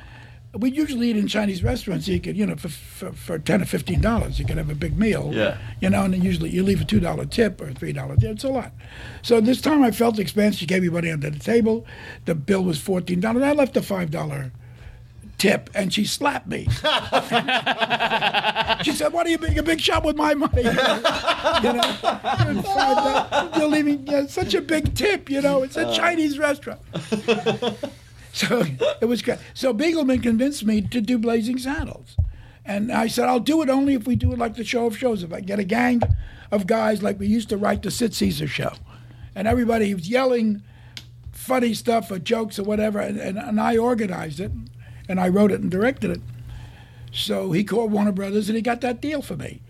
we usually eat in Chinese restaurants. You could, you know, for, for, for ten or fifteen dollars, you could have a big meal. Yeah. You know, and then usually you leave a two dollar tip or a three dollar tip. It's a lot. So this time I felt the expense. She gave me money under the table. The bill was fourteen dollars. I left a five dollar tip, and she slapped me. she said, "What are you being a big shot with my money? you know, you're, leaving yeah, such a big tip. You know, it's a uh. Chinese restaurant." So it was great. So Begelman convinced me to do Blazing Saddles. And I said, I'll do it only if we do it like the show of shows. If I get a gang of guys like we used to write the Sid Caesar show. And everybody was yelling funny stuff or jokes or whatever. And, and, and I organized it. And I wrote it and directed it. So he called Warner Brothers and he got that deal for me.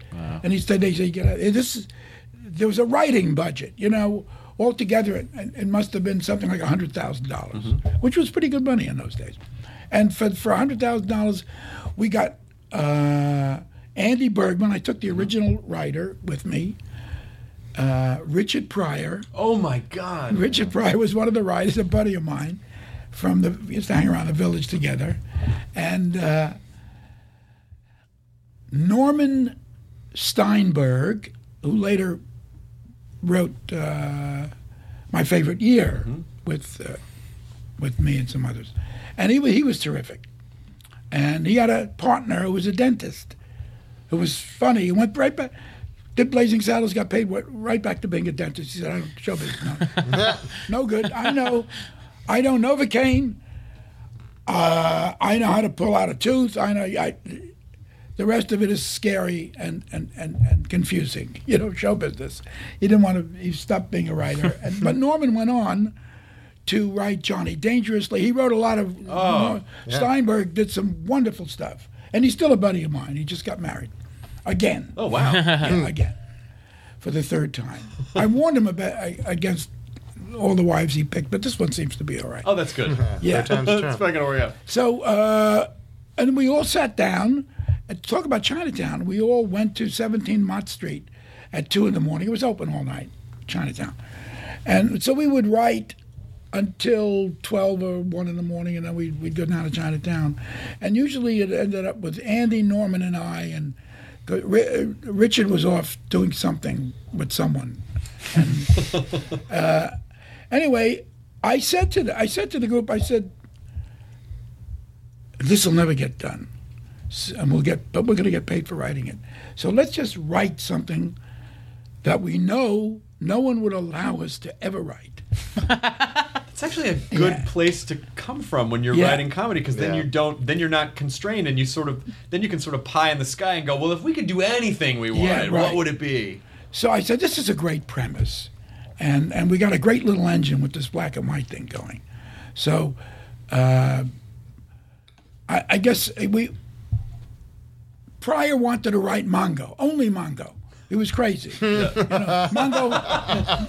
And he said, they said, you know, this is, there was a writing budget, you know, altogether it, it must have been something like $100,000, dollars which was pretty good money in those days. And for, for $100,000, we got uh, Andy Bergman. I took the original writer with me, uh, Richard Pryor. Oh my God. Richard Pryor was one of the writers, a buddy of mine from the, we used to hang around the village together. And uh, Norman Steinberg, who later wrote uh, My Favorite Year with, uh, with me and some others. And he, wa- he was terrific. And he had a partner who was a dentist who was funny. He went right back. Did Blazing Saddles, got paid, went right back to being a dentist. He said, I don't show business. No, no good. I know. I don't know Novocaine. Uh, I know how to pull out a tooth. I know. I, the rest of it is scary and, and, and, and confusing. You know, show business. He didn't want to. He stopped being a writer. And, but Norman went on to write Johnny Dangerously. He wrote a lot of. Oh. Steinberg did some wonderful stuff, and he's still a buddy of mine. He just got married, again. Oh wow. Yeah, again, for the third time. I warned him about against all the wives he picked, but this one seems to be all right. Oh, that's good. yeah. Times the it's charm. not gonna work out. So, uh, and we all sat down and talk about Chinatown. We all went to 17 Mott Street at 2 in the morning. It was open all night, Chinatown. And so we would write until 12 or 1 in the morning, and then we'd, we'd go down to Chinatown. And usually it ended up with Andy, Norman, and I. And Ri- Richard was off doing something with someone. And, uh, anyway, I said to the, I said to the group, I said, this will never get done, S- and we'll get, but we're going to get paid for writing it. So let's just write something that we know no one would allow us to ever write. It's actually a good Yeah. place to come from when you're Yeah. writing comedy because then Yeah. you don't then you're not constrained and you sort of then you can sort of pie in the sky and go well if we could do anything we wanted what right. would it be So I said, this is a great premise. And, and we got a great little engine with this black and white thing going. So uh, I, I guess we, Pryor wanted to write Mongo, only Mongo. It was crazy. You know, Mongo,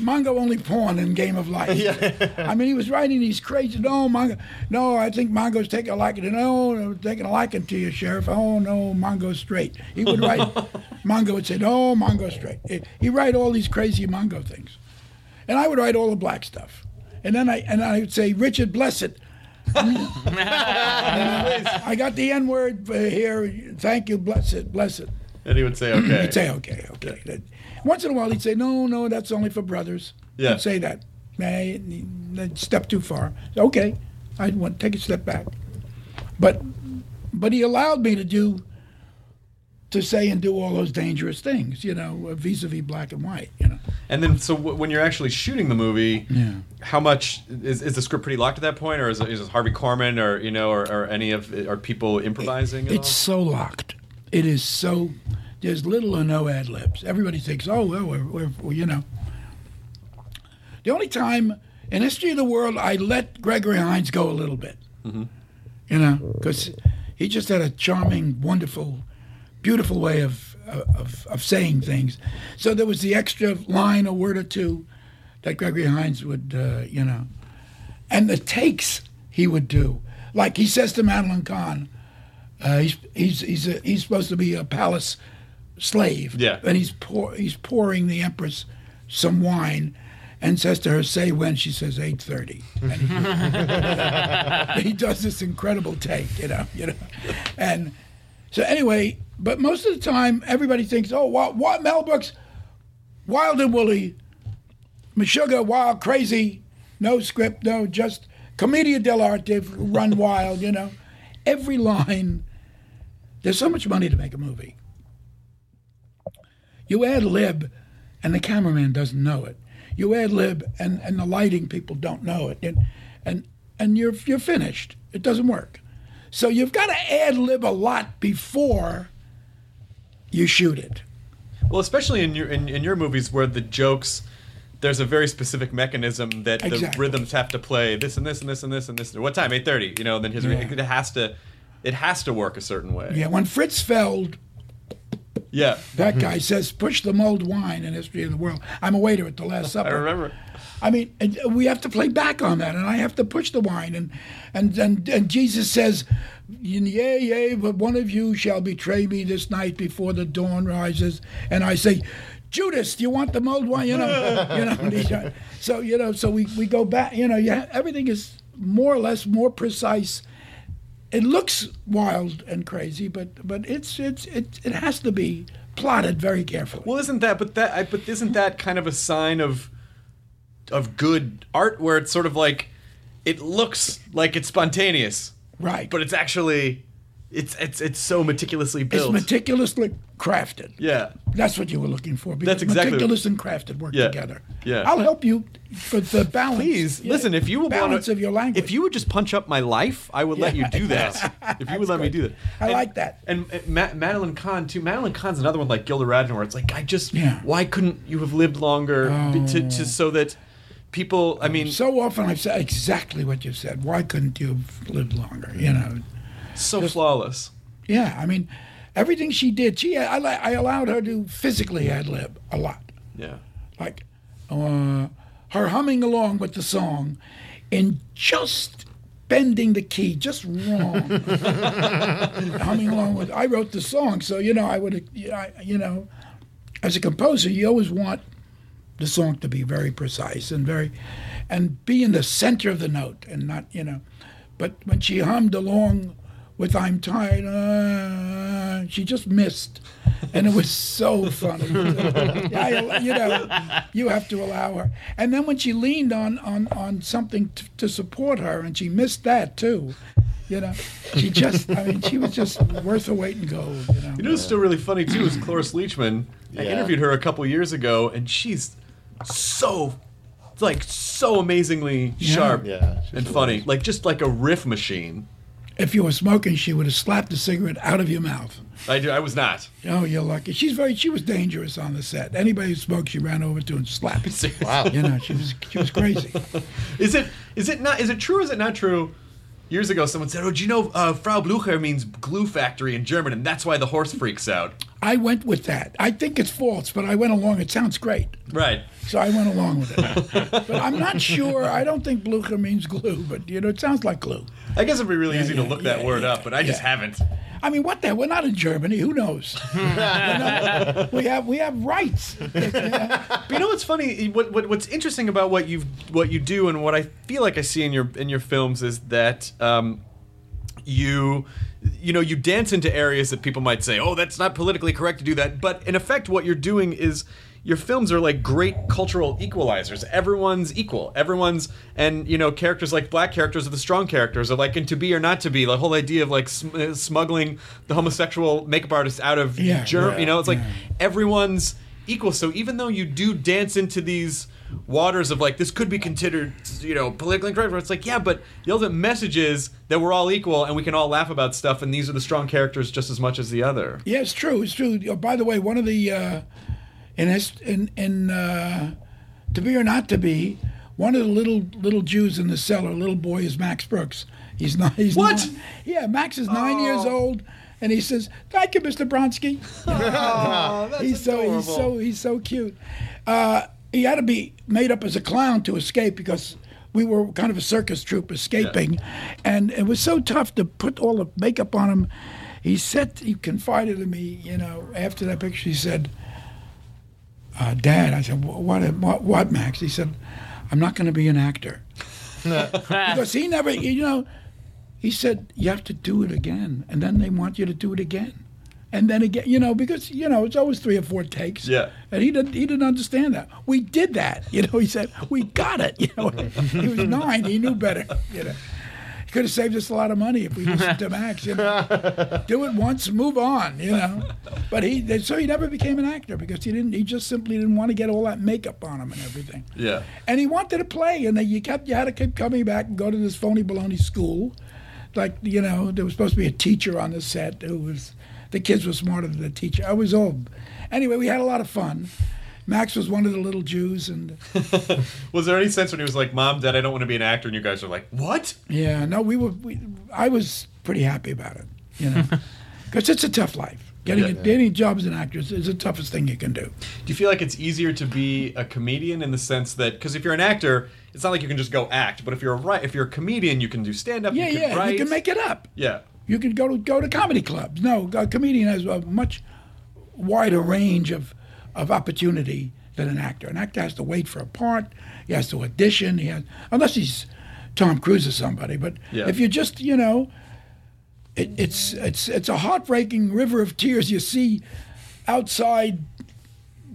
Mongo only pawn in Game of Life. Yeah. I mean, he was writing these crazy. No, Mongo. No, I think Mongo's taking a liking to. No, taking a liking to you, sheriff. Oh no, Mongo's straight. He would write. Mongo would say, no, Mongo's straight. He- He'd write all these crazy Mongo things, and I would write all the black stuff. And then I and I would say, Richard, bless it. I got the N word uh, here. Thank you, bless it, bless it. and he would say okay He'd say, okay, okay. Once in a while, he'd say, no, no, that's only for brothers. Yeah. He'd say that. That step too far. Okay, I'd want take a step back. But, but he allowed me to do, to say and do all those dangerous things, you know, vis-a-vis black and white, you know. and then so w- when you're actually shooting the movie Yeah. how much is, is the script pretty locked at that point or is it, is it Harvey Korman or you know or, or any of are people improvising at It's so locked. It is so. There's little or no ad libs. Everybody thinks, oh well, we're, we're, we're you know. The only time in history of the world I let Gregory Hines go a little bit, you know, because he just had a charming, wonderful, beautiful way of, of of saying things. So there was the extra line, a word or two, that Gregory Hines would, uh, you know, and the takes he would do. Like he says to Madeline Kahn, uh, he's he's he's a, he's supposed to be a palace slave. Yeah. And he's pour, he's pouring the empress some wine, and says to her, "Say when?" She says, 8.30. And he, he does this incredible take, you know, you know, and so anyway. But most of the time, everybody thinks, "Oh, what, what Mel Brooks, wild and woolly, Meshuggah, wild, crazy, no script, no, just commedia dell'arte, run wild, you know." Every line. There's so much money to make a movie. You ad lib, and the cameraman doesn't know it. You ad lib, and, and the lighting people don't know it, and and and you're you're finished. It doesn't work. So you've got to ad lib a lot before you shoot it. Well, especially in your in, in your movies where the jokes there's a very specific mechanism that the Exactly. rhythms have to play this and this and this and this and this. What time? Eight thirty. You know, then his Yeah. it has to it has to work a certain way. Yeah, when Fritz Feld, Yeah. that guy says, "Push the mulled wine in history of the world." I'm a waiter at the Last Supper. I remember. I mean, uh, we have to play back on that, and I have to push the wine, and and and, and Jesus says, "Yea, yea, but one of you shall betray me this night before the dawn rises," and I say. Judas, do you want the mulled wine? You know, you know. Uh, so you know, so we, we go back. You know, yeah, everything is more or less more precise. It looks wild and crazy, but but it's it's it it has to be plotted very carefully. Well, isn't that? But that. But isn't that kind of a sign of of good art, where it's sort of like it looks like it's spontaneous, right? but it's actually it's it's it's so meticulously built. It's meticulously crafted. yeah. That's what you were looking for. because That's exactly- meticulous and crafted work Yeah. together. Yeah. I'll help you for the balance. Please yeah, listen. If you would balance wanna, of your language. if you would just punch up my life, I would let you do that. If you would let me do that, I And- like that. And, and Ma- Madeline Kahn too. Madeline Kahn's another one like Gilda Radner, where it's like I just Yeah. Oh. why couldn't you have lived longer b- to, to oh. so that people? I mean, so often I've said exactly what you said. Why couldn't you have lived longer? You know. Flawless. Yeah, I mean, everything she did, she I, I allowed her to physically ad lib a lot. Yeah. like uh, her humming along with the song and just bending the key just wrong humming along with i wrote the song so you know i would you know as a composer you always want the song to be very precise and very and be in the center of the note and not you know but when she hummed along with i'm tired uh, she just missed and it was so funny I, you know you have to allow her and then when she leaned on on on something t- to support her and she missed that too You know, she just, I mean, she was just worth her weight in gold. You know. You know what's still really funny too is Cloris Leachman. I interviewed her a couple years ago, and she's so, like, so amazingly sharp Yeah, she's and funny. Like just like a riff machine. If you were smoking, she would have slapped the cigarette out of your mouth. I, do- I was not. Oh, you're lucky. She's very. She was dangerous on the set. Anybody who smoked, she ran over to and slapped. Wow. You know, she was she was crazy. Is it is it not is it true or is it not true? Years ago, someone said, "Oh, do you know uh, Frau Blucher means glue factory in German, and that's why the horse freaks out." I went with that. I think it's false, but I went along. It sounds great, Right. So I went along with it. but I'm not sure. I don't think Blucher means glue, but you know, it sounds like glue. I guess it'd be really easy to yeah, look that yeah, word yeah, up, but I just haven't. I mean, what the hell? We're not in Germany. Who knows? You know, we have we have rights. But you know what's funny? What, what what's interesting about what you what you do and what I feel like I see in your in your films is that um, you you know you dance into areas that people might say, "Oh, that's not politically correct to do that." But in effect, what you're doing is your films are like great cultural equalizers. Everyone's equal. Everyone's and you know characters like black characters are the strong characters. Are like in To Be or Not to Be, the whole idea of like sm- uh, smuggling the homosexual makeup artist out of Yeah, Germany. yeah, you know, it's like everyone's equal. So even though you do dance into these waters of like this could be considered, you know, politically incorrect, it's like yeah, but the ultimate message is that we're all equal and we can all laugh about stuff, and these are the strong characters just as much as the other. Yeah, it's true. It's true. Oh, by the way, one of the uh, in his, in in uh, to be or not to be, one of the little little Jews in the cellar, little boy, is Max Brooks. He's not. He's What? Not, yeah, Max is nine years Oh. old, and he says, "Thank you, Mr. Bronski." he's so he's so he's so cute. Uh, he had to be made up as a clown to escape because we were kind of a circus troupe escaping, and it was so tough to put all the makeup on him. He said he confided in me, you know, after that picture. He said, uh, "Dad," I said, "What? What? What, Max?" He said, "I'm not going to be an actor." because he never, you know, he said you have to do it again, and then they want you to do it again, and then again, you know, because you know it's always three or four takes. Yeah. And he didn't, he didn't understand that. We did that, you know. He said we got it. You know, he was nine. He knew better. You know, he could have saved us a lot of money if we listened to Max. You know, do it once, move on. You know, but he so he never became an actor because he didn't. He just simply didn't want to get all that makeup on him and everything Yeah. and he wanted to play, and then you kept you had to keep coming back and go to this phony baloney school, like you know there was supposed to be a teacher on the set who was the kids were smarter than the teacher. I was old. Anyway, we had a lot of fun. Max was one of the little Jews, and Was there any sense when he was like, "Mom, Dad, I don't want to be an actor," and you guys are like, "What?" yeah, no, we were. We, I was pretty happy about it, you know, because it's a tough life. Getting Yeah. getting jobs as an actor is the toughest thing you can do. Do you feel like it's easier to be a comedian in the sense that because if you're an actor, it's not like you can just go act, but if you're a right, if you're a comedian, you can do stand up. Yeah, you can yeah, write. you can make it up. Yeah. You could go to go to comedy clubs. No, a comedian has a much wider range of of opportunity than an actor. An actor has to wait for a part. He has to audition. He has unless he's Tom Cruise or somebody. But Yeah. if you're just you know, it, it's it's it's a heartbreaking river of tears you see outside.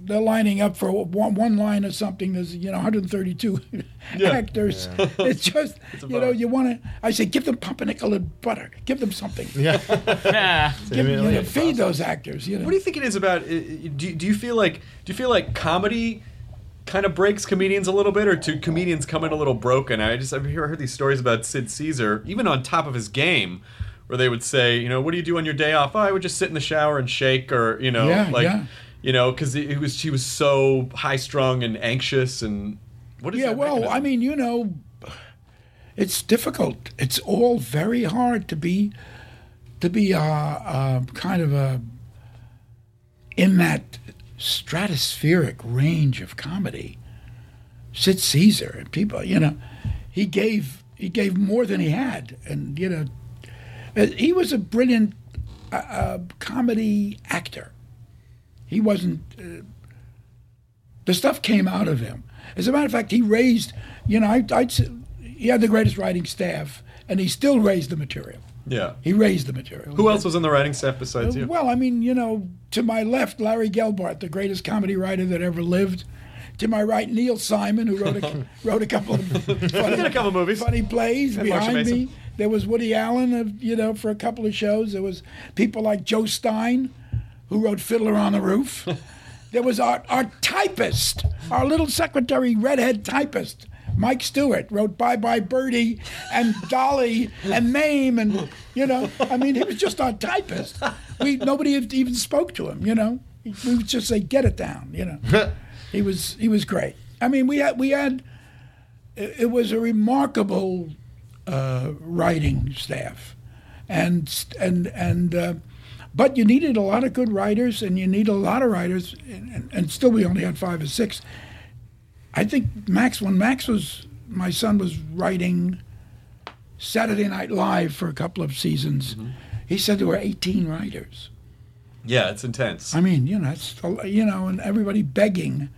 They're lining up for one, one line or something. There's you know 132 actors. It's just you know you want to. I say give them pumpernickel and butter. Give them something. Yeah. Give, you know, Immediately. feed those actors. You know. What do you think it is about? uh, Do, do you feel like do you feel like comedy kind of breaks comedians a little bit, or do comedians come in a little broken? I just I've heard, heard these stories about Sid Caesar, even on top of his game, where they would say, you know, what do you do on your day off? Oh, I would just sit in the shower and shake, or you know, Yeah, like yeah. You know, because he was he was so high strung and anxious, and what is yeah, well, I mean, you know, it's difficult. It's all very hard to be to be a, a kind of a in that stratospheric range of comedy. Sid Caesar and people, you know, he gave he gave more than he had, and you know, uh, he was a brilliant uh, uh, comedy actor. He wasn't. Uh, the stuff came out of him. As a matter of fact, he raised, you know, I, I'd, say he had the greatest writing staff, and he still raised the material. yeah. He raised the material. Who else was on the writing staff besides you? Well, I mean, you know, to my left, Larry Gelbart, the greatest comedy writer that ever lived. To my right, Neil Simon, who wrote a, wrote a couple of funny, a couple movies. funny plays And behind me. There was Woody Allen, of you know, for a couple of shows. There was people like Joe Stein, who wrote Fiddler on the Roof. there was our, our typist, our little secretary, redhead typist, Mike Stewart, wrote Bye Bye Birdie and Dolly and Mame, and you know, I mean, he was just our typist. We nobody even spoke to him, you know. We would just say, "Get it down," you know. he was he was great. I mean, we had we had it, it was a remarkable uh, writing staff, and and and. Uh, but you needed a lot of good writers, and you need a lot of writers, and, and still we only had five or six. I think Max, when Max was, my son was writing Saturday Night Live for a couple of seasons, mm-hmm. he said there were 18 writers. Yeah, it's intense. I mean, you know, it's, you know, and everybody begging,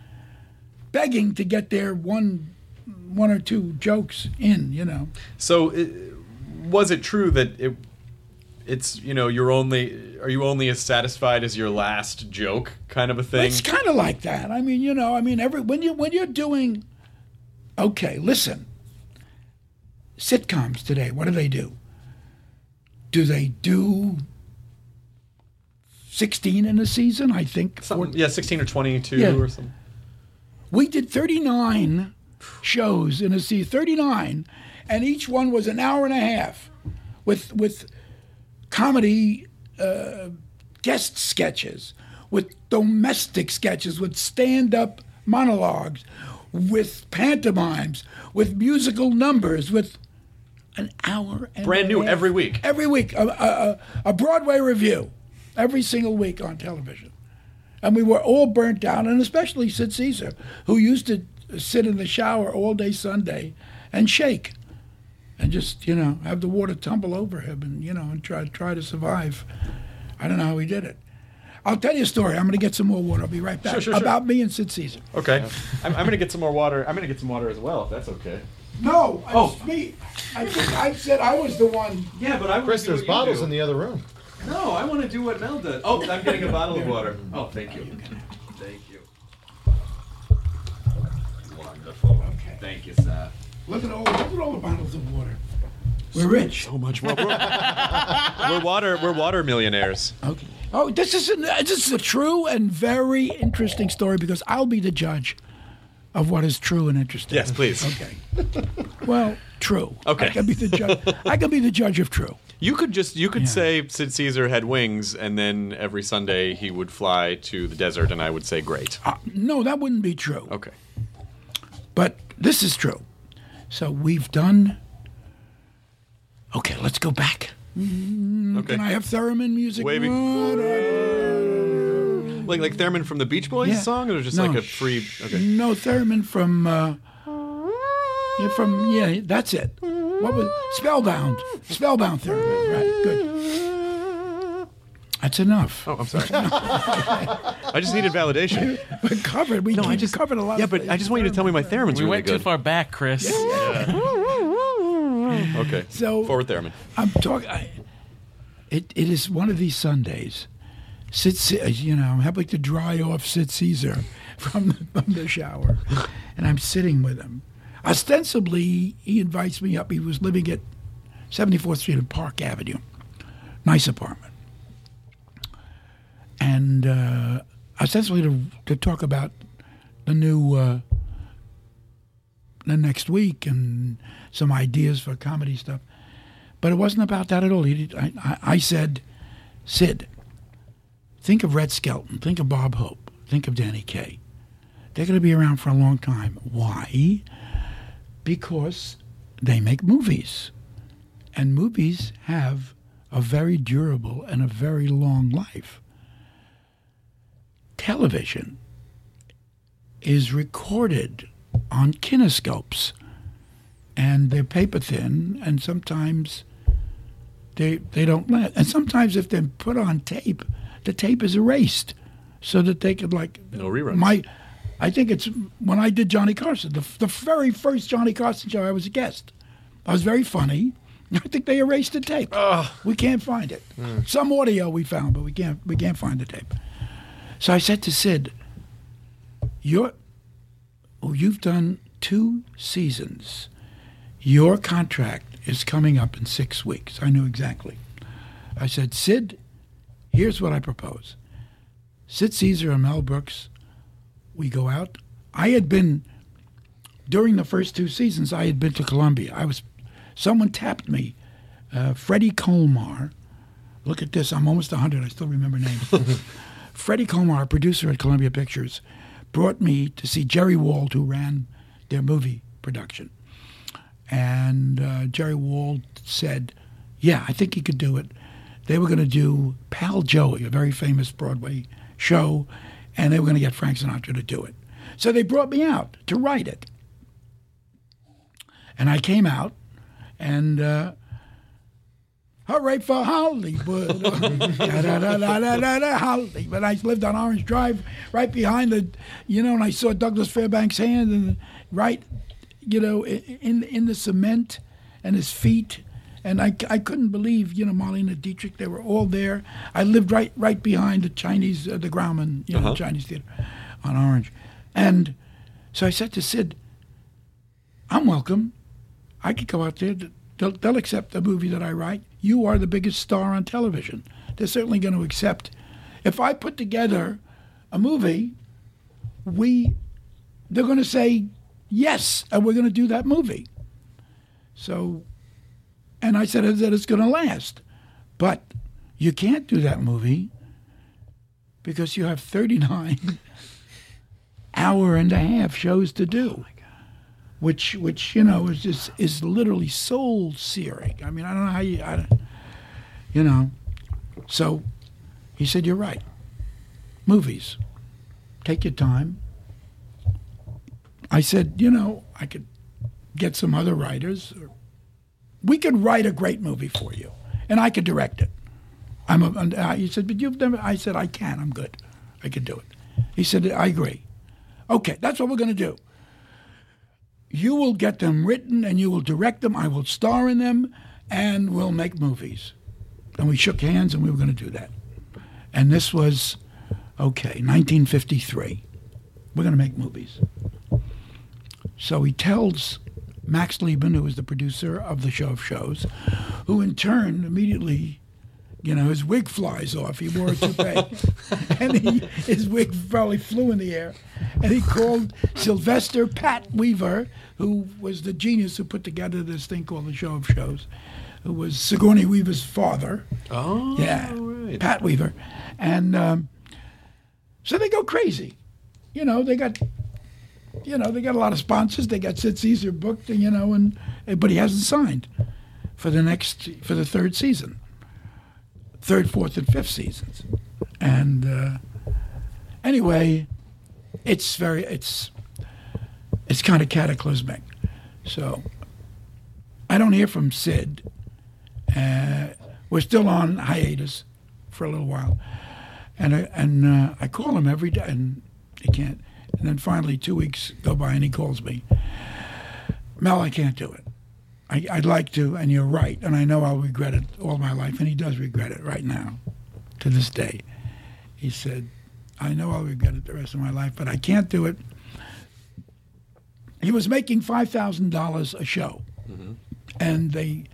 begging to get their one, one or two jokes in, you know. So, it, was it true that it, it's you know you're only are you only as satisfied as your last joke kind of a thing? It's kind of like that. I mean, you know, I mean, every when you when you're doing, okay, listen. Sitcoms today, what do they do? Do they do sixteen in a season? I think. Something, yeah, sixteen or twenty-two Yeah. or something. We did 39 shows in a season, 39, and each one was an hour and a half with with comedy uh, guest sketches, with domestic sketches, with stand-up monologues, with pantomimes, with musical numbers, with an hour and Brand new half. every week. Every week, a, a, a- a Broadway revue, every single week on television. And we were all burnt down, and especially Sid Caesar, who used to sit in the shower all day Sunday and shake and just, you know, have the water tumble over him and, you know, and try, try to survive. I don't know how he did it. I'll tell you a story. I'm going to get some more water. I'll be right back. Sure, sure, sure. About me and Sid Caesar. Okay, I'm, I'm gonna get some more water. I'm gonna get some water as well, if that's okay. No, Oh. it's me. I think I said I was the one. Yeah, but I Chris, there's bottles in the other room. No, I want to do what Mel does. Oh, I'm getting a bottle of water. Oh, thank you. Thank you. Wonderful. Okay. Thank you, sir. Look at all, look at all the bottles of water. We're rich. So much more. We're, we're water. We're water millionaires. Okay. Oh, this is an, uh, this is a true and very interesting story because I'll be the judge of what is true and interesting. Yes, please. Okay. Well, true. Okay. I can be the judge. I can be the judge of true. You could just you could Yeah. say Sid Caesar had wings, and then every Sunday he would fly to the desert, and I would say great. Uh, no, that wouldn't be true. Okay. But this is true. So we've done. Okay, let's go back. Okay. Can I have theremin music? Wavy. Like like Theremin from the Beach Boys Yeah. song, or just No, like a free? Okay. No theremin from. Uh, yeah, from yeah, that's it. What was Spellbound? Spellbound theremin. Right. Good. That's enough. Oh, I'm sorry. I just needed validation. We're covered. We, No, we I just covered a lot. Yeah, of but I just want you to tell me my theremin's We really went too far back, Chris. Okay. So- forward theremin. I'm talking. It it is one of these Sundays. Sid, Ce- uh, you know, I'm having to dry off Sid Caesar from the, from the shower, and I'm sitting with him. Ostensibly, he invites me up. He was living at 74th Street and Park Avenue, nice apartment, and uh, to to talk about the new. Uh, the next week and some ideas for comedy stuff. But it wasn't about that at all. Did, I, I said, Sid, think of Red Skelton, think of Bob Hope, think of Danny Kaye. They're going to be around for a long time. Why? Because they make movies. And movies have a very durable and a very long life. Television is recorded on kinescopes and they're paper thin, and sometimes they they don't last. And sometimes if they're put on tape, the tape is erased, so that they could like No reruns. My, I think it's when I did Johnny Carson, the the very first Johnny Carson show, I was a guest. I was very funny. I think they erased the tape. We can't find it. Hmm. Some audio we found, but we can't we can't find the tape. So I said to Sid, "You're oh, you've done two seasons. Your contract is coming up in six weeks. I knew exactly. I said, Sid, here's what I propose. Sid Caesar and Mel Brooks, we go out. I had been during the first two seasons. I had been to Columbia. I was someone tapped me, uh, Freddie Kohlmar. Look at this. I'm almost 100. I still remember names. Freddie Kohlmar, a producer at Columbia Pictures, brought me to see Jerry Wald, who ran their movie production. And uh, Jerry Wald said, Yeah, I think he could do it. They were going to do Pal Joey, a very famous Broadway show, and they were going to get Frank Sinatra to do it. So they brought me out to write it. And I came out, and uh, hooray for Hollywood. Da-da-da-da-da-da, Hollywood. I lived on Orange Drive right behind the, you know, and I saw Douglas Fairbanks' hand and right, you know, in in the cement and his feet. And I, I couldn't believe, you know, Marlene Dietrich, they were all there. I lived right right behind the Chinese, uh, the Grauman, you know, Chinese theater on Orange. And so I said to Sid, I'm welcome. I could go out there. They'll, they'll accept the movie that I write. You are the biggest star on television. They're certainly going to accept. If I put together a movie, we they're going to say yes, and we're going to do that movie. So, and I said that it's going to last, but you can't do that movie because you have 39 hour and a half shows to do oh which which you know is just is literally soul searing. I mean, I don't know how you, I, you know. So he said, "You're right. Movies, take your time." I said, "You know, I could get some other writers. We could write a great movie for you, and I could direct it." I'm a, and I- he said, "But you've never." I said, "I can. I'm good. I can do it." He said, "I agree." Okay, that's what we're going to do you will get them written and you will direct them. I will star in them and we'll make movies. And we shook hands and we were going to do that. And this was, okay, 1953. We're going to make movies. So he tells Max Liebman, who was the producer of the show of shows, who in turn immediately, you know, his wig flies off. He wore a toupee. and he, his wig probably flew in the air. And he called Sylvester Pat Weaver, who was the genius who put together this thing called the show of shows, who was Sigourney Weaver's father. Oh, Yeah, right. Pat Weaver, and um, so they go crazy. You know, they got, you know, they got a lot of sponsors. They got Sid Caesar booked, you know, and but he hasn't signed for the next for the third season, third, fourth, and fifth seasons, and uh, anyway, it's very it's it's kind of cataclysmic. So I don't hear from Sid. Uh, we're still on hiatus for a little while, and I, and uh, I call him every day, and he can't. And then finally, two weeks go by, and he calls me. Mel, I can't do it. I, I'd like to, and you're right, and I know I'll regret it all my life, and he does regret it right now, to this day. He said, "I know I'll regret it the rest of my life, but I can't do it." He was making five thousand dollars a show, and they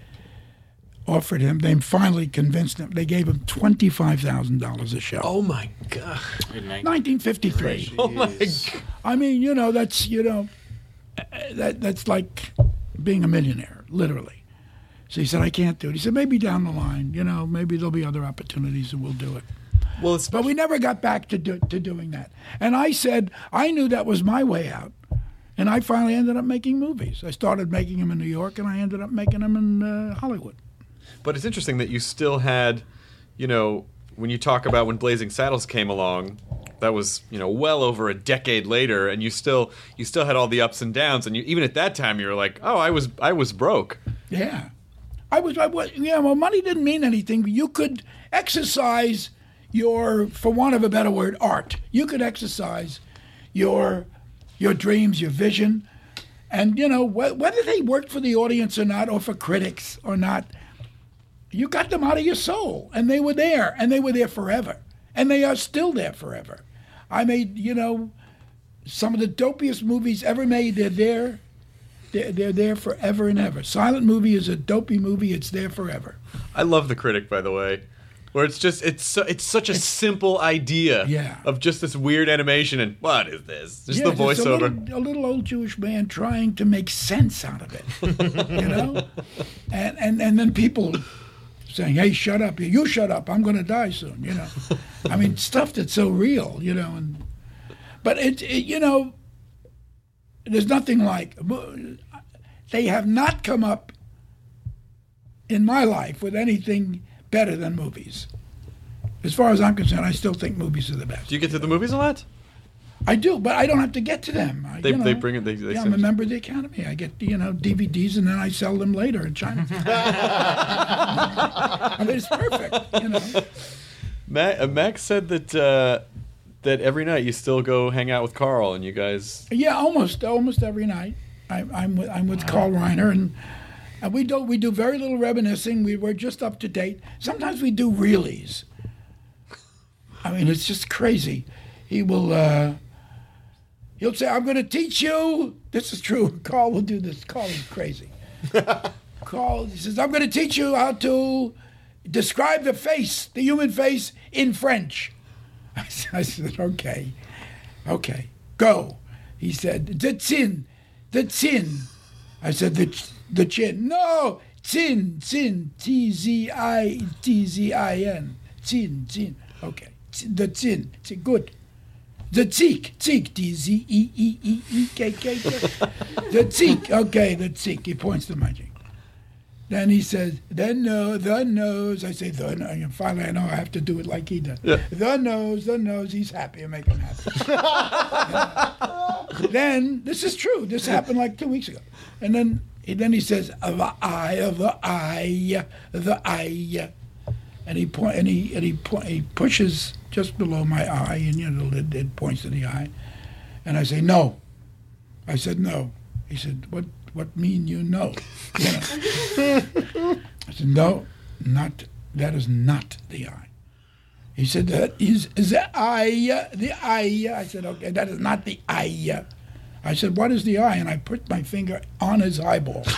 offered him. They finally convinced him. They gave him twenty five thousand dollars a show. Oh my god. 1953. Oh my god. I mean, you know, that's you know, uh, that that's like being a millionaire, literally. So he said, I can't do it. He said, maybe down the line, you know, maybe there'll be other opportunities and we'll do it. Well, it's But we never got back to do, to doing that. And I said I knew that was my way out. And I finally ended up making movies. I started making them in New York, and I ended up making them in uh, Hollywood. But it's interesting that you still had, you know, when you talk about when Blazing Saddles came along, that was you know well over a decade later, and you still you still had all the ups and downs, and you even at that time you were like, oh, I was I was broke. Yeah. I was, I was, yeah, well, money didn't mean anything, you could exercise your, for want of a better word, art. You could exercise your, your dreams, your vision. And, you know, wh- whether they worked for the audience or not, or for critics or not, you got them out of your soul. And they were there, and they were there forever. And they are still there forever. I made, you know, some of the dopiest movies ever made. They're there they're, they're there forever and ever. Silent movie is a dopey movie. It's there forever. I love the critic, by the way, where it's just it's so, it's such a simple idea Yeah. of just this weird animation and what is this? Just Yeah, the just a voiceover. little, a little old Jewish man trying to make sense out of it, you know, and and and then people saying, "Hey, shut up! You shut up! I'm going to die soon," you know. I mean, stuff that's so real, you know, and but it, it you know, there's nothing like they have not come up in my life with anything better than movies. As far as I'm concerned, I still think movies are the best. Do you get to the movies a lot? I do, but I don't have to get to them. I, They- you know, they bring it- they- they yeah, I'm a member of the Academy. I get you know DVDs and then I sell them later in China. I mean, it's perfect. You know, Mac, uh, Max said that uh, that every night you still go hang out with Carl and you guys. yeah, almost almost every night. I, I'm with I'm with Carl Reiner and. And we do we do very little reminiscing. We we're just up to date. Sometimes we do reelies. I mean, it's just crazy. He will uh, he'll say, "I'm going to teach you." This is true. Carl will do this. Carl is crazy. Carl he says, "I'm going to teach you how to describe the face, the human face, in French." I said, I said "Okay, okay, go." He said, "The chin, the chin." I said, "The ch- the chin." No, chin, chin, T Z I T Z I N, chin, chin. Okay, the chin. Chin. Good. The cheek, cheek, T Z E E E E K K K. The cheek. Okay, the cheek. He points to my. Then he says, the nose, the nose. I say, the nose. And finally, I know I have to do it like he does. The nose, the nose. He's happy. I make him happy. then, this is true. This happened like two weeks ago. And then, then he says, the eye, of the eye, the eye. And he point, and he and he, point, he pushes just below my eye, and you know, it, it points to the eye. And I say, no. I said, no. He said, what, what mean you no? You know. I said, no, not, that is not the eye. He said, that is, is the eye, uh, the eye. I said, okay, that is not the eye. Uh, I said, what is the eye? And I put my finger on his eyeball.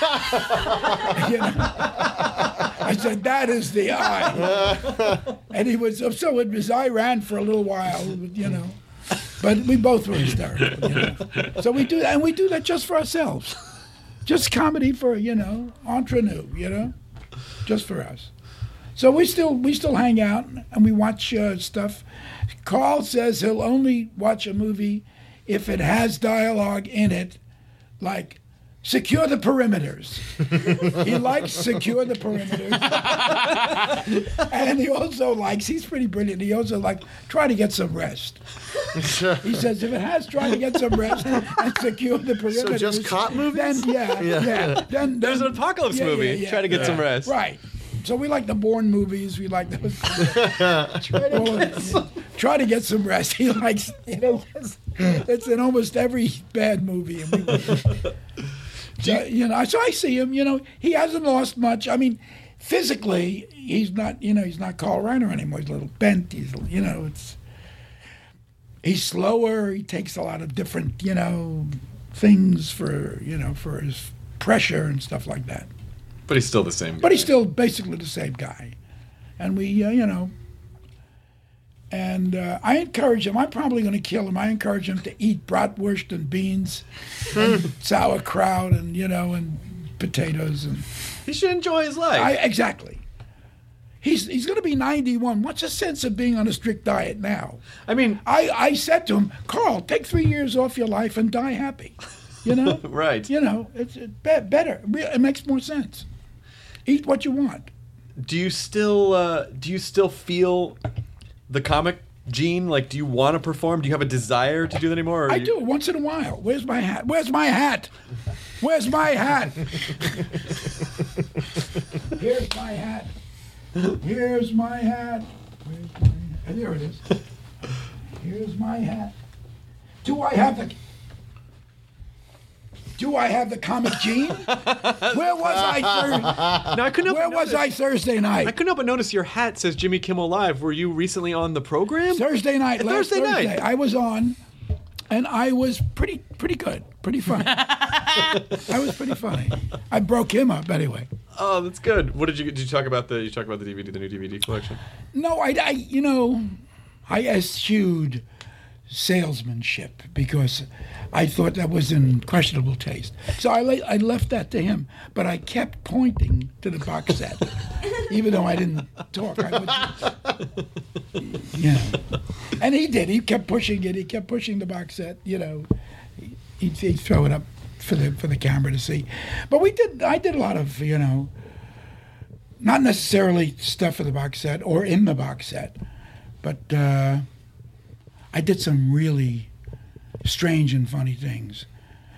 You know? I said, that is the eye. and he was, so it was, I ran for a little while, you know. But we both were hysterical, you know. So we do that, and we do that just for ourselves. Just comedy for, you know, entre nous, you know, just for us. So we still we still hang out and we watch uh, stuff. Carl says he'll only watch a movie if it has dialogue in it, like secure the perimeters. he likes secure the perimeters, and he also likes. He's pretty brilliant. He also like try to get some rest. He says if it has try to get some rest and secure the perimeters. So just cop movies? Then yeah, yeah. yeah. Then, There's an apocalypse yeah, movie. yeah, yeah. Try to get some rest. Right. So we like the Bourne movies. We like those. try, to try to get some rest. He likes, you know, it's, it's in almost every bad movie. And we, so, you know, so I see him. You know, he hasn't lost much. I mean, physically, he's not. You know, he's not Carl Reiner anymore. He's a little bent. He's, you know, it's. He's slower. He takes a lot of different, you know, things for you know for his pressure and stuff like that. But he's still the same guy. But he's still basically the same guy. And we, uh, you know, and uh, I encourage him. I'm probably going to kill him. I encourage him to eat bratwurst and beans and sauerkraut and, you know, and potatoes. And he should enjoy his life. I, exactly. He's, he's going to be 91. What's the sense of being on a strict diet now? I mean, I, I said to him, Carl, take three years off your life and die happy. You know? right. You know, it's it, be- better. It makes more sense. Eat what you want. Do you still uh, do you still feel the comic gene? Like, do you want to perform? Do you have a desire to do that anymore? I you- do once in a while. Where's my hat? Where's my hat? Where's my hat? Here's my hat. Here's my hat. Where's my hat? There it is. Here's my hat. Do I have the Do I have the comic gene? Where was I Thursday? No, I couldn't. Where was I Thursday night? I couldn't help but notice your hat says Jimmy Kimmel Live. Were you recently on the program? Thursday night. last Thursday night. I was on, and I was pretty pretty good, pretty funny. I was pretty funny. I broke him up anyway. Oh, that's good. What did you did you talk about the you talk about the DVD the new DVD collection? No, I, I you know, I eschewed salesmanship because I thought that was in questionable taste. So I, le- I left that to him, but I kept pointing to the box set, even though I didn't talk. I would, know. And he did. He kept pushing it. He kept pushing the box set. You know, he'd, he'd throw it up for the for the camera to see. But we did. I did a lot of you know, not necessarily stuff for the box set or in the box set, but. Uh, I did some really strange and funny things.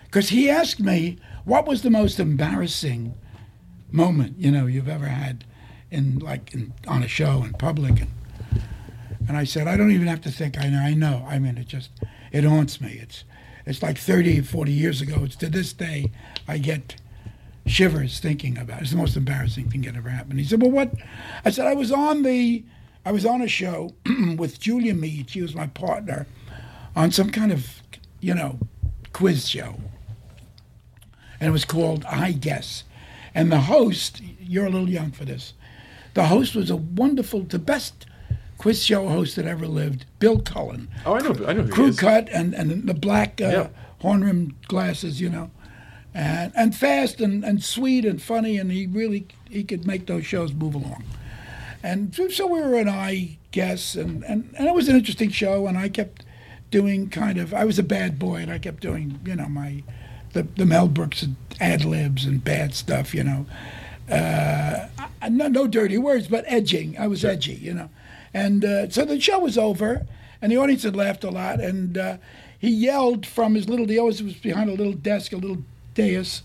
Because he asked me, what was the most embarrassing moment, you know, you've ever had in, like, in, on a show in public? And, and I said, I don't even have to think. I know, I know. I mean, it just, it haunts me. It's, it's like 30, 40 years ago. It's to this day, I get shivers thinking about it. It's the most embarrassing thing that ever happened. He said, well, what? I said, I was on the, I was on a show with Julia Meade. She was my partner on some kind of, you know, quiz show. And it was called I Guess. And the host, you're a little young for this, the host was a wonderful, the best quiz show host that ever lived, Bill Cullen. Oh, I know. I know who he Crew is. cut and, and the black uh, Yeah. horn rimmed glasses, you know. And, and fast and, and sweet and funny, and he really he could make those shows move along. And so- we were an I guess, and, and, and it was an interesting show, and I kept doing kind of, I was a bad boy, and I kept doing, you know, my, the, the Mel Brooks ad libs and bad stuff, you know. Uh, I- no, no dirty words, but edging. I was edgy, you know. And uh, so the show was over, and the audience had laughed a lot, and uh, he yelled from his little, he always was behind a little desk, a little dais,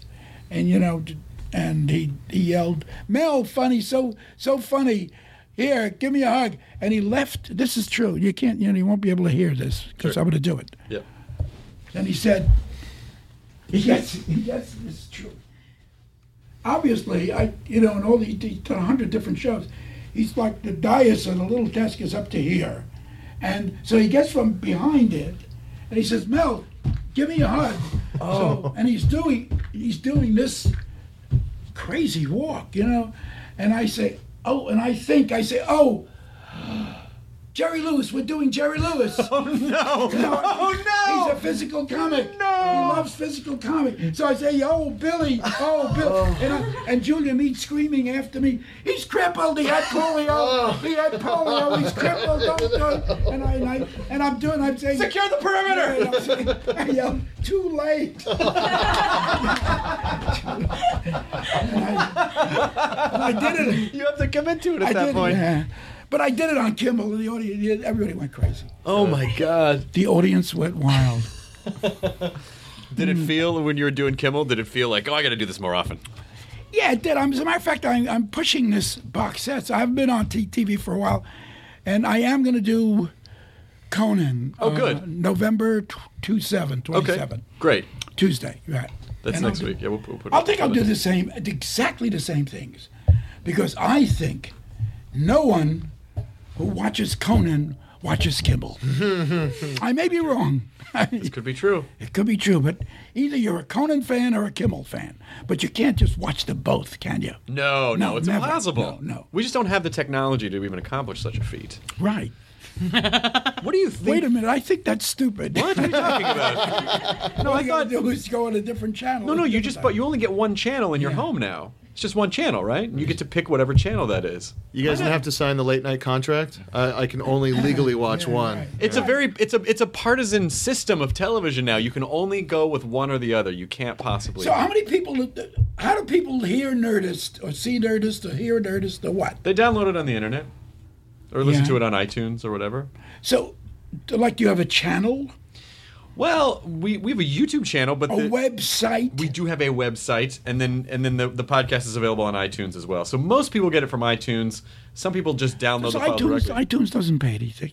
and, you know, and he, he yelled, Mel, funny, so, so funny. Here, give me a hug. And he left. This is true. You can't, you know, you won't be able to hear this because I'm going to do it. Yeah. And he said, yes, yes, it's true. Obviously, I, you know, in all the, he's done a hundred different shows. He's like the dais and the little desk is up to here. And so he gets from behind it and he says, Mel, give me a hug. So, oh. and he's doing, he's doing this crazy walk, you know. And I say, oh, and I think, I say, oh, Jerry Lewis, we're doing Jerry Lewis. Oh no! oh no! He's a physical comic. No! He loves physical comic. So I say, oh Billy, oh Bill, oh. and, I, and Julia Meade screaming after me. He's crippled. He had polio. Oh. He had polio. He's crippled. Don't do it. And I, and I and I'm doing. I'm saying, Secure the perimeter! Yeah, and I'm saying, yell, too late. and, I, and I did it. You have to commit to it at I that point. Yeah. But I did it on Kimmel, and the audience, everybody went crazy. Oh my god. The audience went wild. Did it feel when you were doing Kimmel? Did it feel like, oh, I got to do this more often? Yeah, it did. I'm, as a matter of fact, I'm, I'm pushing this box set. So I've been on t- TV for a while, and I am going to do Conan. Oh, uh, good. November tw- 27, 27. Great. Tuesday, right. That's And I'll next do- week. Yeah, we'll, we'll put it I on think I'll do the same, exactly the same things, because I think no one who watches Conan watches Kimmel. I may be wrong. This could be true. It could be true, but either you're a Conan fan or a Kimmel fan. But you can't just watch them both, can you? No, no, No, it's never. impossible. No, no. We just don't have the technology to even accomplish such a feat. Right. What do you think? Wait a minute. I think that's stupid. What are you talking about? no, I thought do is go on a different channel. No, no, you just but you only get one channel in your home now. It's just one channel, right? And you get to pick whatever channel that is. You guys don't have to sign the late night contract. I, I can only legally watch one. It's a very it's a it's a partisan system of television now. You can only go with one or the other. You can't possibly. So how many people? How do people hear Nerdist or see Nerdist or hear Nerdist or what? They download it on the internet, or listen Yeah. to it on iTunes or whatever. So, like, you have a channel, Well, we, we have a YouTube channel, but a the, website. we do have a website, and then and then the, the podcast is available on iTunes as well. So most people get it from iTunes. Some people just download So the file iTunes, directly. iTunes doesn't pay anything.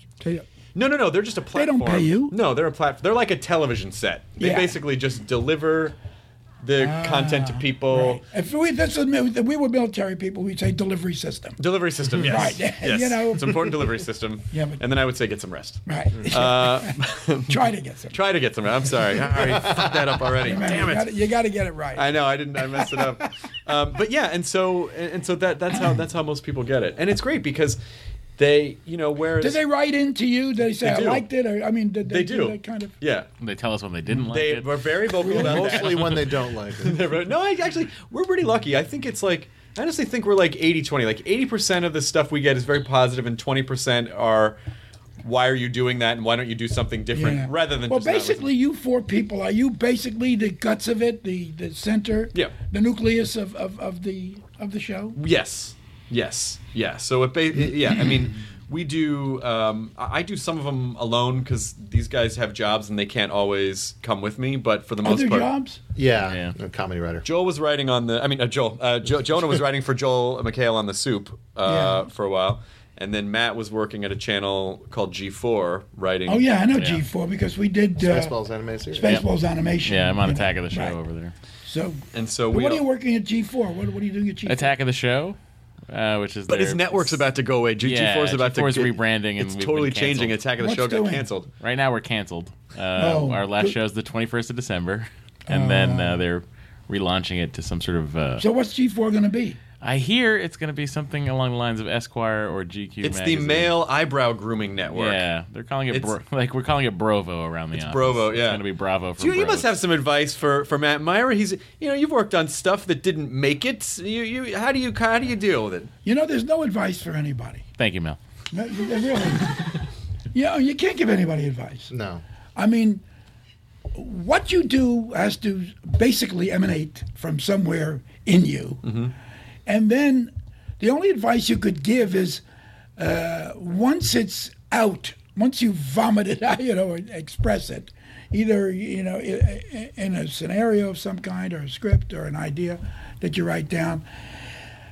No, no, no. They're just a platform. They don't pay you? No, they're a platform. They're like a television set. They Yeah. basically just deliver the content to people. If we this was, if we were military people, we'd say delivery system. Delivery system, yes. Right. yes. You know. it's an important delivery system. Yeah, but- and then I would say get some rest. Right. Uh, Try to get some. try to get some rest. I'm sorry. I already fucked that up already. Remember, Damn you it. gotta- You got to get it right. I know I didn't. I messed it up. Um, but yeah, and so and, and so that that's how that's how most people get it, and it's great because they you know whereas Did they write into you? Did they say They I liked it? Or I mean, did they, they do that kind of? yeah They tell us when they didn't like they it. They were very vocal about that. Mostly when they don't like it. No, I actually, we're pretty lucky. I think it's like, I honestly think we're like 80 20. Like 80% of the stuff we get is very positive, and 20% are, why are you doing that, and why don't you do something different, Yeah. rather than well, just not listening. basically, you four people are you basically the guts of it, the the center, Yeah. the nucleus of, of, of the of the show. Yes, yes, yeah. So it, ba- yeah, I mean, we do. Um, I I do some of them alone because these guys have jobs and they can't always come with me. But for the most Other part, jobs? Yeah, Yeah. a comedy writer. Joel was writing on the. I mean, uh, Joel. Uh, jo- Jonah was writing for Joel McHale on the Soup uh, Yeah. for a while, and then Matt was working at a channel called G4, writing. Oh yeah, I know Yeah. G4 because we did uh, Spaceballs animated series. Spaceballs animation. yeah, I'm on you know, Attack of the Show right. over there. So, And so we. what are you working at G4? What, what are you doing at G4? Attack of the Show, uh, which is But his their- network's about to go away. G- Yeah, G4 is about to G4 is get- rebranding and It's totally changing. Attack of the What's Show got doing? canceled. Right now we're canceled. Uh, Oh. Our last show is the 21st of December, and then uh, they're relaunching it to some sort of. Uh, So what's G4 going to be? I hear it's going to be something along the lines of Esquire or GQ. It's the male eyebrow grooming network. Yeah, they're calling it bro- like we're calling it Brovo around the office. Brovo, Yeah, It's going to be Bravo for So you, you must have some advice for, for Matt Mira. He's you know you've worked on stuff that didn't make it. You, you how do you how do you deal with it? You know, there's no advice for anybody. Thank you, Mel. No, there really. you know, you can't give anybody advice. No. I mean, what you do has to basically emanate from somewhere in you. Mm-hmm. And then the only advice you could give is uh, once it's out, once you vomit it out, you know, express it, either, you know, in a scenario of some kind or a script or an idea that you write down.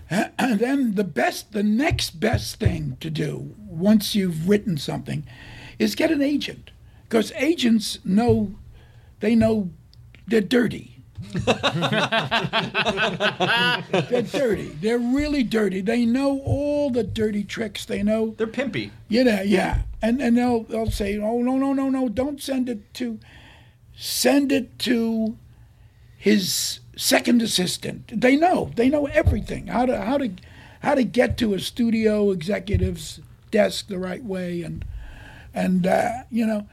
And then the best, the next best thing to do once you've written something is get an agent. Because agents know, they know they're dirty. They're dirty. They're really dirty. They know all the dirty tricks. They know They're pimpy. you know, yeah, and and they'll they'll say, oh no no no no, don't send it to, send it to, his second assistant. They know they know everything how to how to, how to get to a studio executive's desk the right way and, and uh, you know,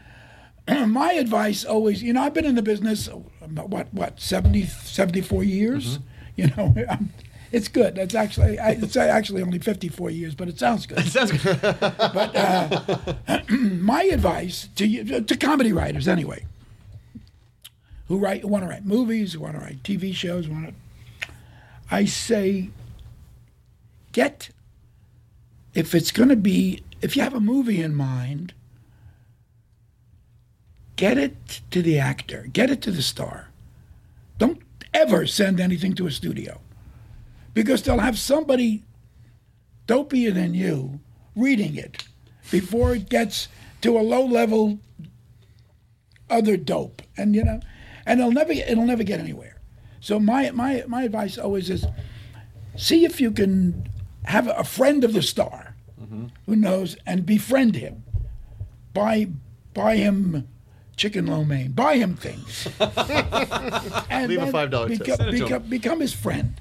my advice always, you know, I've been in the business what what 70, 74 years, you know. I'm, it's good. That's actually I, it's actually only fifty four years, but it sounds good It Sounds good. but uh, my advice to you, to comedy writers anyway, who write who want to write movies, who want to write TV shows, want to, I say, get if it's going to be if you have a movie in mind, get it to the actor, get it to the star. Don't ever send anything to a studio. Because they'll have somebody dopier than you reading it before it gets to a low level other dope. And you know and it'll never it'll never get anywhere. So my my my advice always is see if you can have a friend of the star mm-hmm. who knows and befriend him. Buy buy him chicken lo mein buy him things and Leave a $5 tip. become, Send it to him. become, become his friend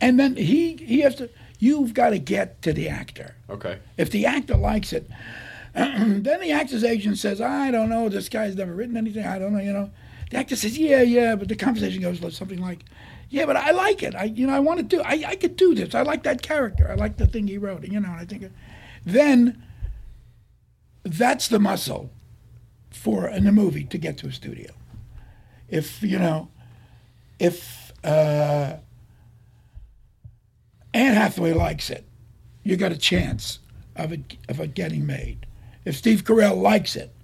and then he he has to you've got to get to the actor Okay. if the actor likes it, then the actor's agent says, I don't know, this guy's never written anything, I don't know, you know. The actor says, Yeah, yeah, but the conversation goes something like, Yeah, but I like it. I you know, I want to do I, I could do this. I like that character. I like the thing he wrote, you know, and I think then that's the muscle for in a movie to get to a studio. If, you know, if uh Anne Hathaway likes it, you got a chance of it of it getting made. If Steve Carell likes it,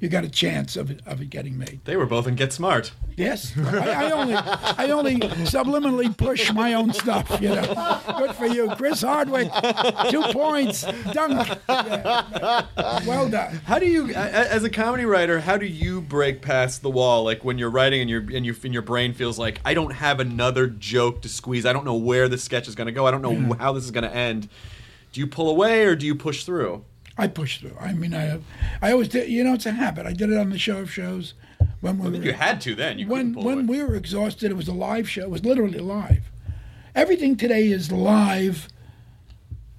you got a chance of it of it getting made. They were both in Get Smart. Yes, I, I only I only subliminally push my own stuff. You know, good for you, Chris Hardwick. Two points, dunk. Yeah. Well done. How do you, a- a- as a comedy writer, how do you break past the wall? Like when you're writing and your and your and your brain feels like I don't have another joke to squeeze. I don't know where the sketch is going to go. I don't know how this is going to end. Do you pull away or do you push through? I push through. I mean, I I always did. You know, it's a habit. I did it on the show of shows when we I were you had to then. You when when away. we were exhausted. It was a live show. It was literally live. Everything today is live,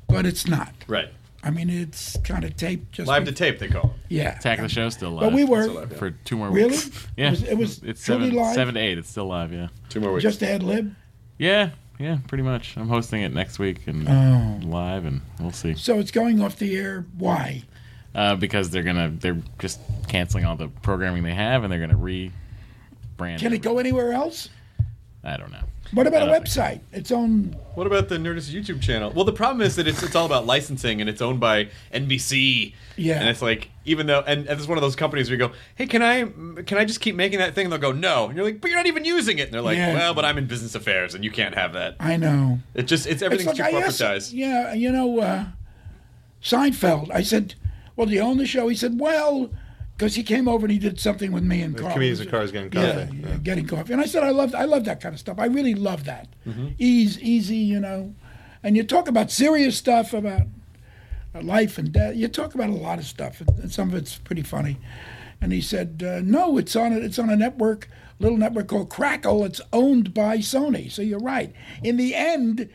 but it's not. right. I mean, it's kind of taped. Just Live to tape, they call it. Yeah. Attack of the show still live. But we were Still live, yeah. for two more weeks. Really? weeks. Yeah, It was- it was it's truly seven, live? seven to eight. It's still live. Yeah, Two more weeks. just ad lib. yeah, yeah. Pretty much. I'm hosting it next week and Oh. live, and we'll see. So it's going off the air. Why? Uh, because they're gonna they're just canceling all the programming they have, and they're gonna rebrand. Can it go anywhere else? I don't know. What about a think website? Its own. What about the Nerdist YouTube channel? Well, the problem is that it's it's all about licensing and it's owned by NBC. Yeah. And it's like even though and, and it's one of those companies where you go, hey, can I can I just keep making that thing? And they'll go, no. And you're like, but you're not even using it. And they're like, Yeah. well, but I'm in business affairs and you can't have that. I know. It just it's everything's It's like, too corporatized. yeah, you know, uh, Seinfeld. I said, "Well, do you own the show?" He said, "Well." Because he came over and he did something with me and Carl. The comedians and cars getting Yeah, coffee. yeah, getting coffee. And I said, I love, I love that kind of stuff. I really love that. Mm-hmm. Ease, easy, you know. And you talk about serious stuff about life and death. You talk about a lot of stuff, and and some of it's pretty funny. And he said, uh, "No, it's on a, it's on a network, little network called Crackle. It's owned by Sony. So you're right. In the end."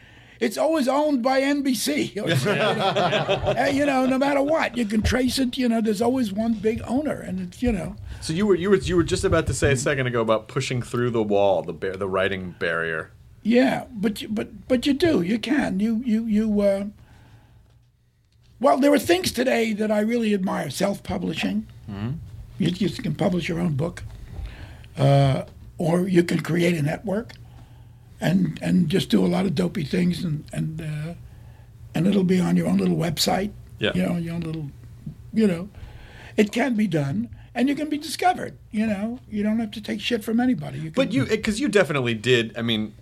It's always owned by NBC. You know, no matter what, you can trace it. You know, there's always one big owner, and it's you know, So you were you were you were just about to say a second ago about pushing through the wall, the bar- the writing barrier. Yeah, but you, but but you do. You can. You you you. Uh, well, there are things today that I really admire. Self-publishing. You, you can publish your own book, uh, or you can create a network, and and just do a lot of dopey things, and and uh, and it'll be on your own little website. Yeah. You know, your own little, you know, it can be done, and you can be discovered. You know, you don't have to take shit from anybody. You can, But you, because you definitely did. I mean,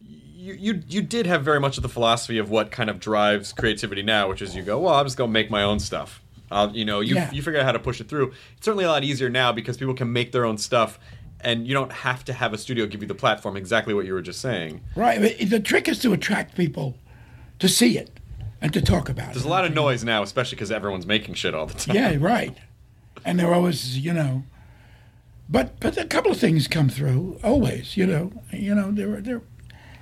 you, you you did have very much of the philosophy of what kind of drives creativity now, which is you go, well, I'm just gonna make my own stuff. I'll, you know, you Yeah. you figure out how to push it through. It's certainly a lot easier now because people can make their own stuff, and you don't have to have a studio give you the platform. Exactly what you were just saying. Right. but The trick is to attract people to see it and to talk about it. There's it. a lot of noise now, especially because everyone's making shit all the time. Yeah, right. And they're always, you know, but but a couple of things come through always. You know, you know there there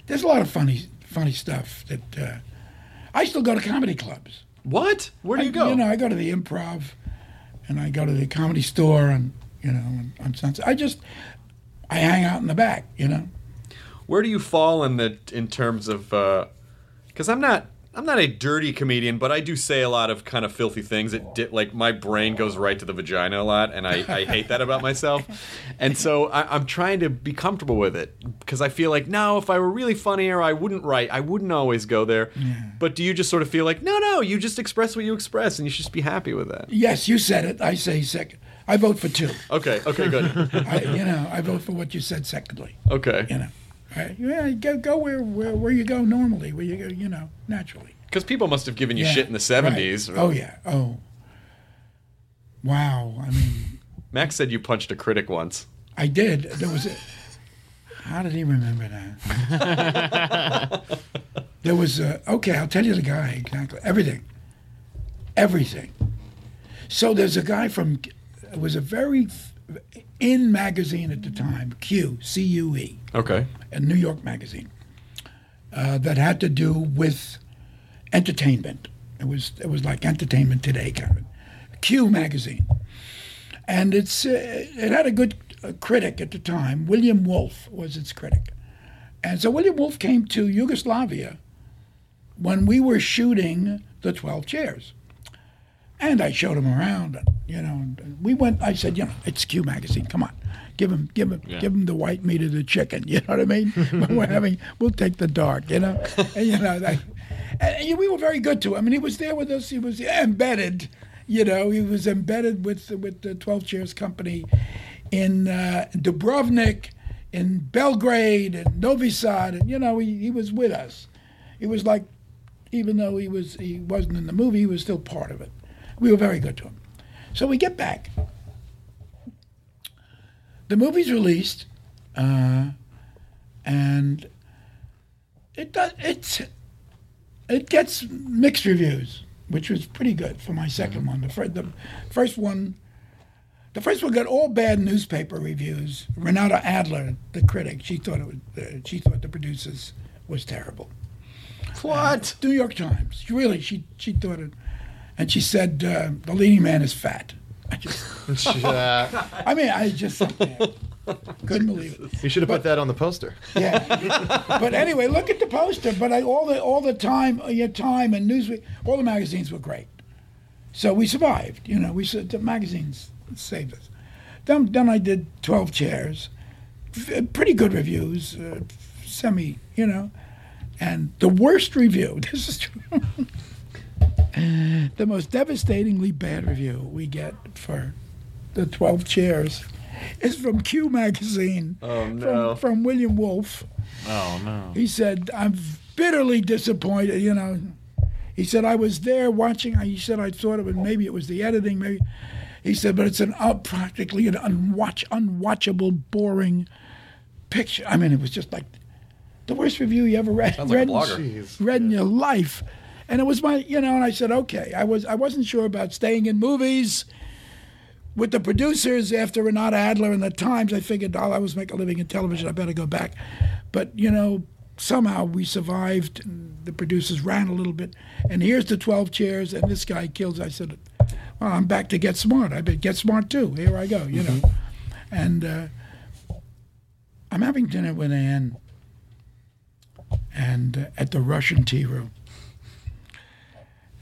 there's a lot of funny funny stuff that uh, I still go to comedy clubs. What? Where do you I- go? You know, I go to the Improv, and I go to the Comedy Store, and you know, on, on Sunset. I just I hang out in the back. You know. Where do you fall in the in terms of? Uh, because I'm not I'm not a dirty comedian, but I do say a lot of kind of filthy things. It di- like my brain goes right to the vagina a lot, and I, I hate that about myself. And so I, I'm trying to be comfortable with it because I feel like no, if I were really funnier, I wouldn't write. I wouldn't always go there. But do you just sort of feel like no, no, you just express what you express, and you should just be happy with that? Yes, you said it. I say second. I vote for two. Okay, okay, good. I, you know, I vote for what you said. Secondly, Okay. you know, I, yeah, go go where, where where you go normally, where you go, you know, naturally. Because people must have given you Yeah, shit in the right. 70s. Oh yeah. Oh. Wow. I mean, Max said you punched a critic once. I did. There was a. How did he remember that? there was a. Okay, I'll tell you the guy exactly. Everything. Everything. So there's a guy from. It was a very in magazine at the time. Q C U E. Okay. a New York magazine uh, that had to do with entertainment. It was it was like Entertainment Today kind of Cue magazine, and it's uh, it had a good uh, critic at the time. William Wolf was its critic, and so William Wolf came to Yugoslavia when we were shooting the Twelve Chairs. And I showed him around, and you know, and we went. I said, you know, it's Cue magazine. Come on, give him, give him, Yeah. give him the white meat of the chicken. You know what I mean? we're having, we'll take the dark. You know, and, you know, that, and we were very good to him. I mean, he was there with us. He was embedded. you know, he was embedded with with the Twelve Chairs Company in uh, Dubrovnik, in Belgrade, and Novi Sad, and you know, he, he was with us. He was like, even though he was he wasn't in the movie, he was still part of it. We were very good to him. So we get back. The movie's released, uh, and it does it's it gets mixed reviews, which was pretty good for my 2nd one. The, fir- the first one, the first one got all bad newspaper reviews. Renata Adler, the critic, she thought it was, uh, she thought the producers was terrible. What? New York Times. Really, she she thought it, and she said uh, the leading man is fat. I just, Yeah. I mean, I just couldn't believe it. You should have put that on the poster. Yeah. but anyway, look at the poster. But I, all the all the time, uh, your time and Newsweek, all the magazines were great. So we survived. You know, we the magazines saved us. Then then I did twelve chairs, pretty good reviews, uh, semi. You know, and the worst review. This is true. the most devastatingly bad review we get for the 12 chairs is from Cue Magazine. Oh, no. From, from William Wolf. Oh no. He said, I'm bitterly disappointed, you know. He said, I was there watching. He said, I thought it maybe it was the editing, maybe. He said, but it's an uh, practically an unwatch, unwatchable, boring picture. I mean, it was just like the worst review you ever read, Sounds like a read, read in your life. And it was my, you know, and I said, okay. I was, I wasn't sure about staying in movies with the producers after Renata Adler and the Times. I figured, I was making a living in television. I better go back. But you know, somehow we survived. And the producers ran a little bit, and here's the 12 chairs, and this guy kills. I said, well, I'm back to Get Smart. I bet Get Smart too. Here I go. You know, and uh, I'm having dinner with Ann, and uh, at the Russian tea room.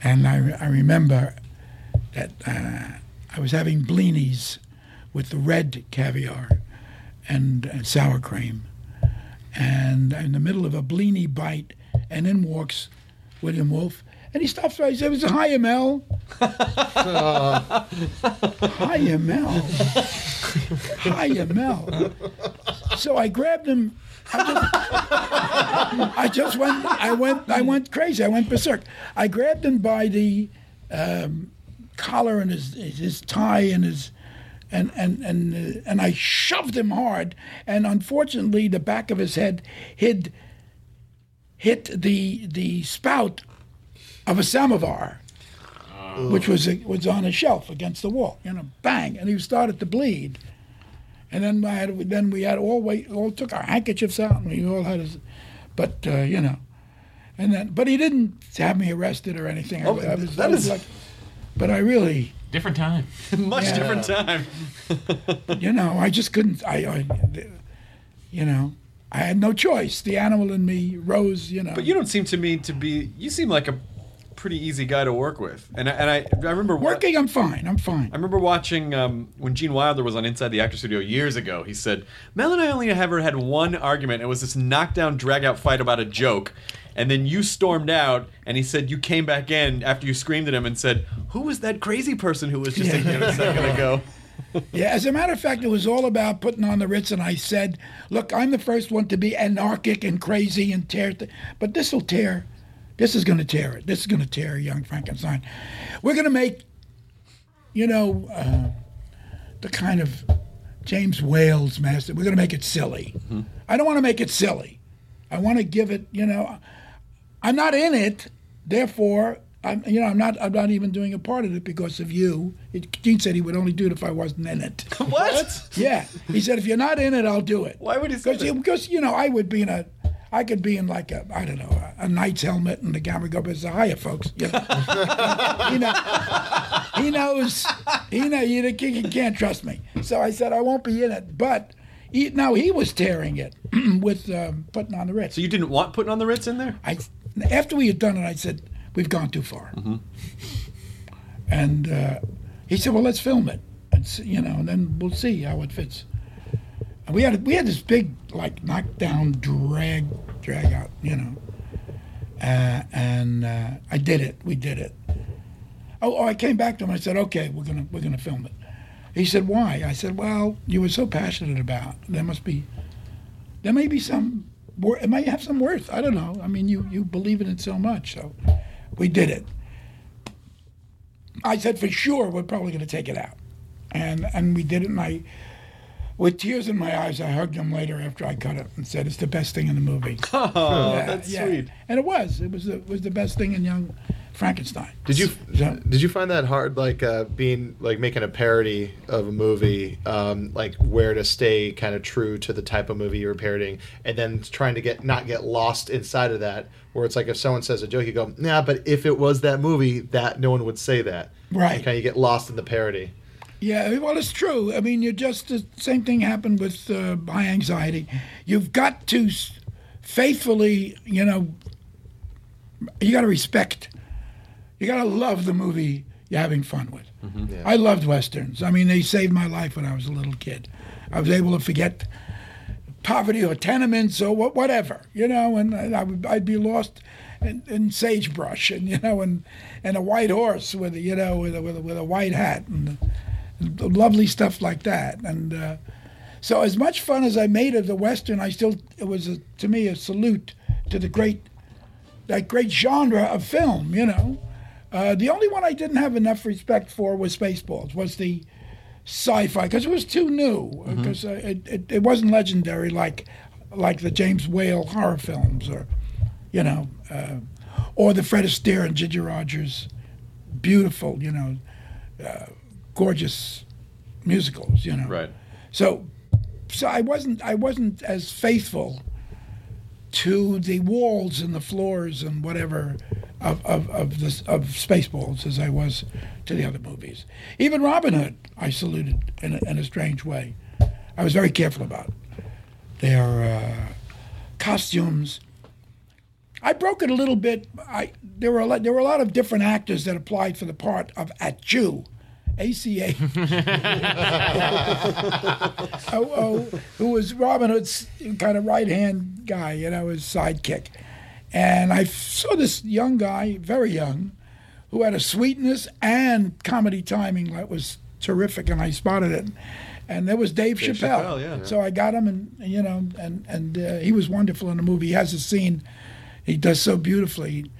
And I, I remember that uh, I was having blinis with the red caviar and, and sour cream. And in the middle of a blini bite, and in walks William Wolf. And he stops by. He said, "It was hi, Mel." hi, Mel. hi, Mel. So I grabbed him. I just, went. I went. I went crazy. I went berserk. I grabbed him by the um, collar and his his tie and his and and and uh, and I shoved him hard. And unfortunately, the back of his head hid hit the the spout of a samovar, which was was on a shelf against the wall. You know, bang, and he started to bleed. And then I had, then we had all wait, all took our handkerchiefs out, and we all had, his, but uh, you know, and then but he didn't have me arrested or anything. Oh, I, I was, that I was is- like, but I really, Different time. Much Yeah. different time. you know, I just couldn't. I, I, you know, I had no choice. The animal in me rose. You know, But you don't seem to me to be. You seem like a pretty easy guy to work with. And I, and I, I remember wa- working. I'm fine. I'm fine. I remember watching um, when Gene Wilder was on Inside the Actor Studio years ago. He said, Mel and I only ever had one argument. It was this knockdown, drag out fight about a joke. And then you stormed out, and he said you came back in after you screamed at him and said, Who was that crazy person who was just in here a second ago? Yeah, as a matter of fact, it was all about putting on the Ritz, and I said, "Look, I'm the first one to be anarchic and crazy and tear, th- but this will tear. This is going to tear it. This is going to tear Young Frankenstein. We're going to make, you know, uh, the kind of James Whale's master. We're going to make it silly. I don't want to make it silly. I want to give it. You know, I'm not in it, therefore." I'm, you know, I'm not. I'm not even doing a part of it because of you. It, Gene said he would only do it if I wasn't in it. what? Yeah, he said if you're not in it, I'll do it. Why would he say Because that? because you know I would be in a, I could be in like a I don't know a, a knight's helmet and the guy would go, but say hiya, folks. You know, you know, he knows, he know you, you can't trust me. So I said I won't be in it, but. He, now he was tearing it with um, putting on the Ritz. So you didn't want putting on the Ritz in there? I, after we had done it, I said, "We've gone too far." And uh, he said, "Well, let's film it, you know, and then we'll see how it fits." We had we had this big like knockdown drag drag out, you know, uh, and uh, I did it. We did it. Oh, oh, I came back to him. I said, "Okay, we're gonna we're gonna film it." He said, "Why?" I said, "Well, you were so passionate about. There must be, there may be some. It might have some worth. I don't know. I mean, you you believe in it so much, so we did it." I said, "For sure, we're probably to take it out," and and we did it. And I, with tears in my eyes, I hugged him later after I cut it and said, "It's the best thing in the movie." Oh, Yeah, that's yeah. sweet. And it was. It was the, it was the best thing in Young Frankenstein. Did you So- did you find that hard, like uh, being like making a parody of a movie, um, like where to stay kind of true to the type of movie you were parodying, and then trying to get not get lost inside of that, where it's like if someone says a joke, you go, nah, but if it was that movie, that no one would say that. Right. Kind of get lost in the parody. Yeah, well, it's true. I mean, you just the same thing happened with uh, high anxiety. You've got to faithfully, you know, you got to respect. You got to love the movie you're having fun with. I loved westerns. I mean, they saved my life when I was a little kid. I was able to forget poverty or tenements or wha- whatever, you know, and I would, I'd be lost in, in sagebrush and you know, and and a white horse with a, you know with a, with a, with a white hat and, and lovely stuff like that. And uh, so, as much fun as I made of the western, I still it was a, to me a salute to the great that great genre of film, you know. Uh, the only one I didn't have enough respect for was Spaceballs. Was the sci-fi because it was too new because uh, it, it, it wasn't legendary like like the James Whale horror films or you know uh, or the Fred Astaire and Ginger Rogers beautiful you know uh, gorgeous musicals you know Right. so so I wasn't I wasn't as faithful to the walls and the floors and whatever of of of, this, of Spaceballs as I was to the other movies. Even Robin Hood, I saluted in a, in a strange way. I was very careful about their uh, costumes. I broke it a little bit. I there were a lot, there were a lot of different actors that applied for the part of Ahchoo, ACA. oh, oh, who was Robin Hood's kind of right hand guy, you know, his sidekick. And I saw this young guy, very young, who had a sweetness and comedy timing that was terrific, and I spotted it. And there was Dave, Dave Chappelle. Chappelle, yeah. So I got him, and you know, and and uh, he was wonderful in the movie. He has a scene he does so beautifully.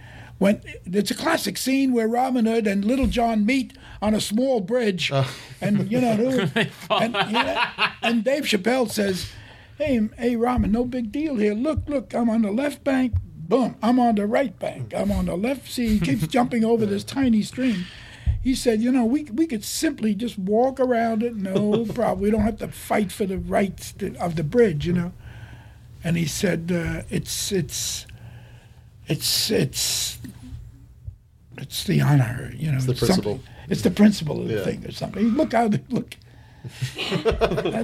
When it's a classic scene where Robin Hood and Little John meet on a small bridge, and you know, and, and Dave Chappelle says, "Hey, hey, Robin, no big deal here. Look, look, I'm on the left bank. Boom, I'm on the right bank. I'm on the left. See, he keeps jumping over this tiny stream." He said, "You know, we we could simply just walk around it. No problem. We don't have to fight for the rights to, of the bridge. You know." And he said, uh, "It's it's." It's it's it's the honor, you know. the something- principle. It's the principle of the Yeah. thing or something. Look how they look.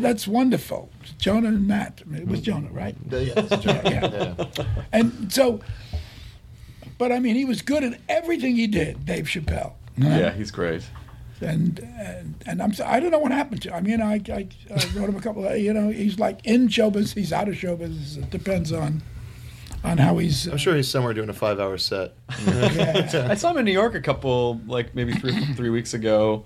That's wonderful. Jonah and Matt. I mean, It was mm-hmm. Jonah, right? yeah. Yeah. yeah. And so, but I mean, he was good at everything he did, Dave Chappelle. Yeah, he's great. And and, and I'm so- I don't know what happened to. him. I mean, I, I, I wrote him a couple of you know he's like in showbiz, he's out of showbiz. It depends on on how he's. I'm sure he's somewhere doing a five hour set. yeah. I saw him in New York a couple, like maybe three three weeks ago,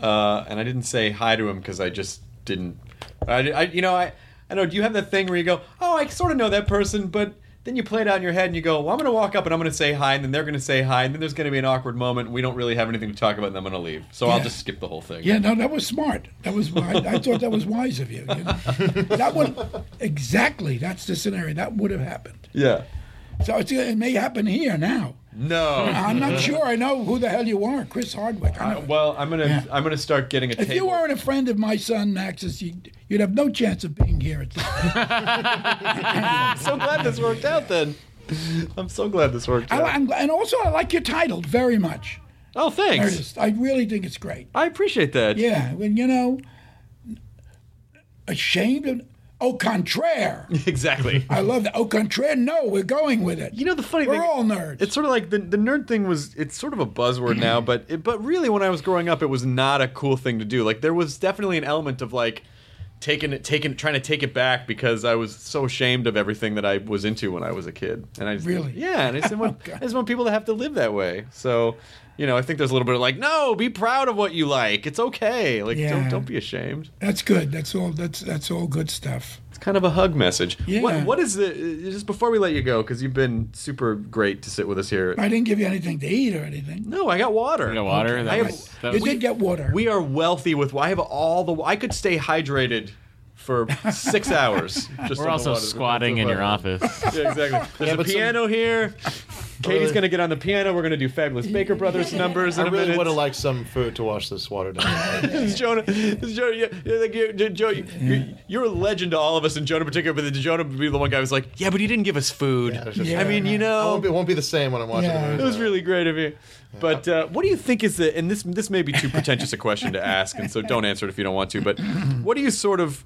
uh, and I didn't say hi to him because I just didn't. I, I, you know, I, I know. Do you have that thing where you go, oh, I sort of know that person, but then you play it out in your head and you go, well, I'm going to walk up and I'm going to say hi, and then they're going to say hi, and then there's going to be an awkward moment. And we don't really have anything to talk about, and I'm going to leave. So I'll just skip the whole thing. Yeah, no, that was smart. That was I, I thought that was wise of you. you know. That would exactly. That's the scenario that would have happened. Yeah. So it's, it may happen here now. No. I'm not sure. I know who the hell you are, Chris Hardwick. I Uh, well, I'm gonna Yeah. I'm gonna start getting a if table. you weren't a friend of my son Max's, you'd, you'd have no chance of being here at this. I'm so glad this worked out. Then I'm so glad this worked I, out. I'm, and also, I like your title very much. oh, thanks. Nerdist. I really think it's great. I appreciate that. Yeah, when you know, ashamed of. Au contraire. Exactly. I love that. Au contraire. No, we're going with it. You know the funny thing We're all nerds. It's sort of like the the nerd thing was. It's sort of a buzzword now, but it, but really, when I was growing up, it was not a cool thing to do. Like there was definitely an element of like taking it, taking, trying to take it back because I was so ashamed of everything that I was into when I was a kid. And I just, Really? yeah. And I just, want, oh, Okay. I just want people to have to live that way. So you know, I think there's a little bit of like, no, be proud of what you like. It's okay. Like, Yeah. don't don't be ashamed. That's good. That's all. That's that's all good stuff. It's kind of a hug message. Yeah. What, what is the just before we let you go because you've been super great to sit with us here. I didn't give you anything to eat or anything. no, I got water. You got water? I have- was, You was, did get water. We are wealthy with. I have all the. I could stay hydrated for six hours. Just we're also water. squatting in your office. Yeah, exactly. There's Yeah, a but some- piano here. Katie's gonna get on the piano. We're gonna do fabulous Baker Brothers numbers in I a really minute. would have liked some food to wash this water down. This is Jonah. This is Jonah. Yeah, yeah, like you, Joe, you, you're, you're a legend to all of us, and Jonah in particular. But Jonah would be the one guy who's like, "Yeah, but he didn't give us food." it's just- I mean, you it know, won't be, it won't be the same when I'm watching Yeah. the It was really great of you. But uh, what do you think is the? And this this may be too pretentious a question to ask, and so don't answer it if you don't want to. But what do you sort of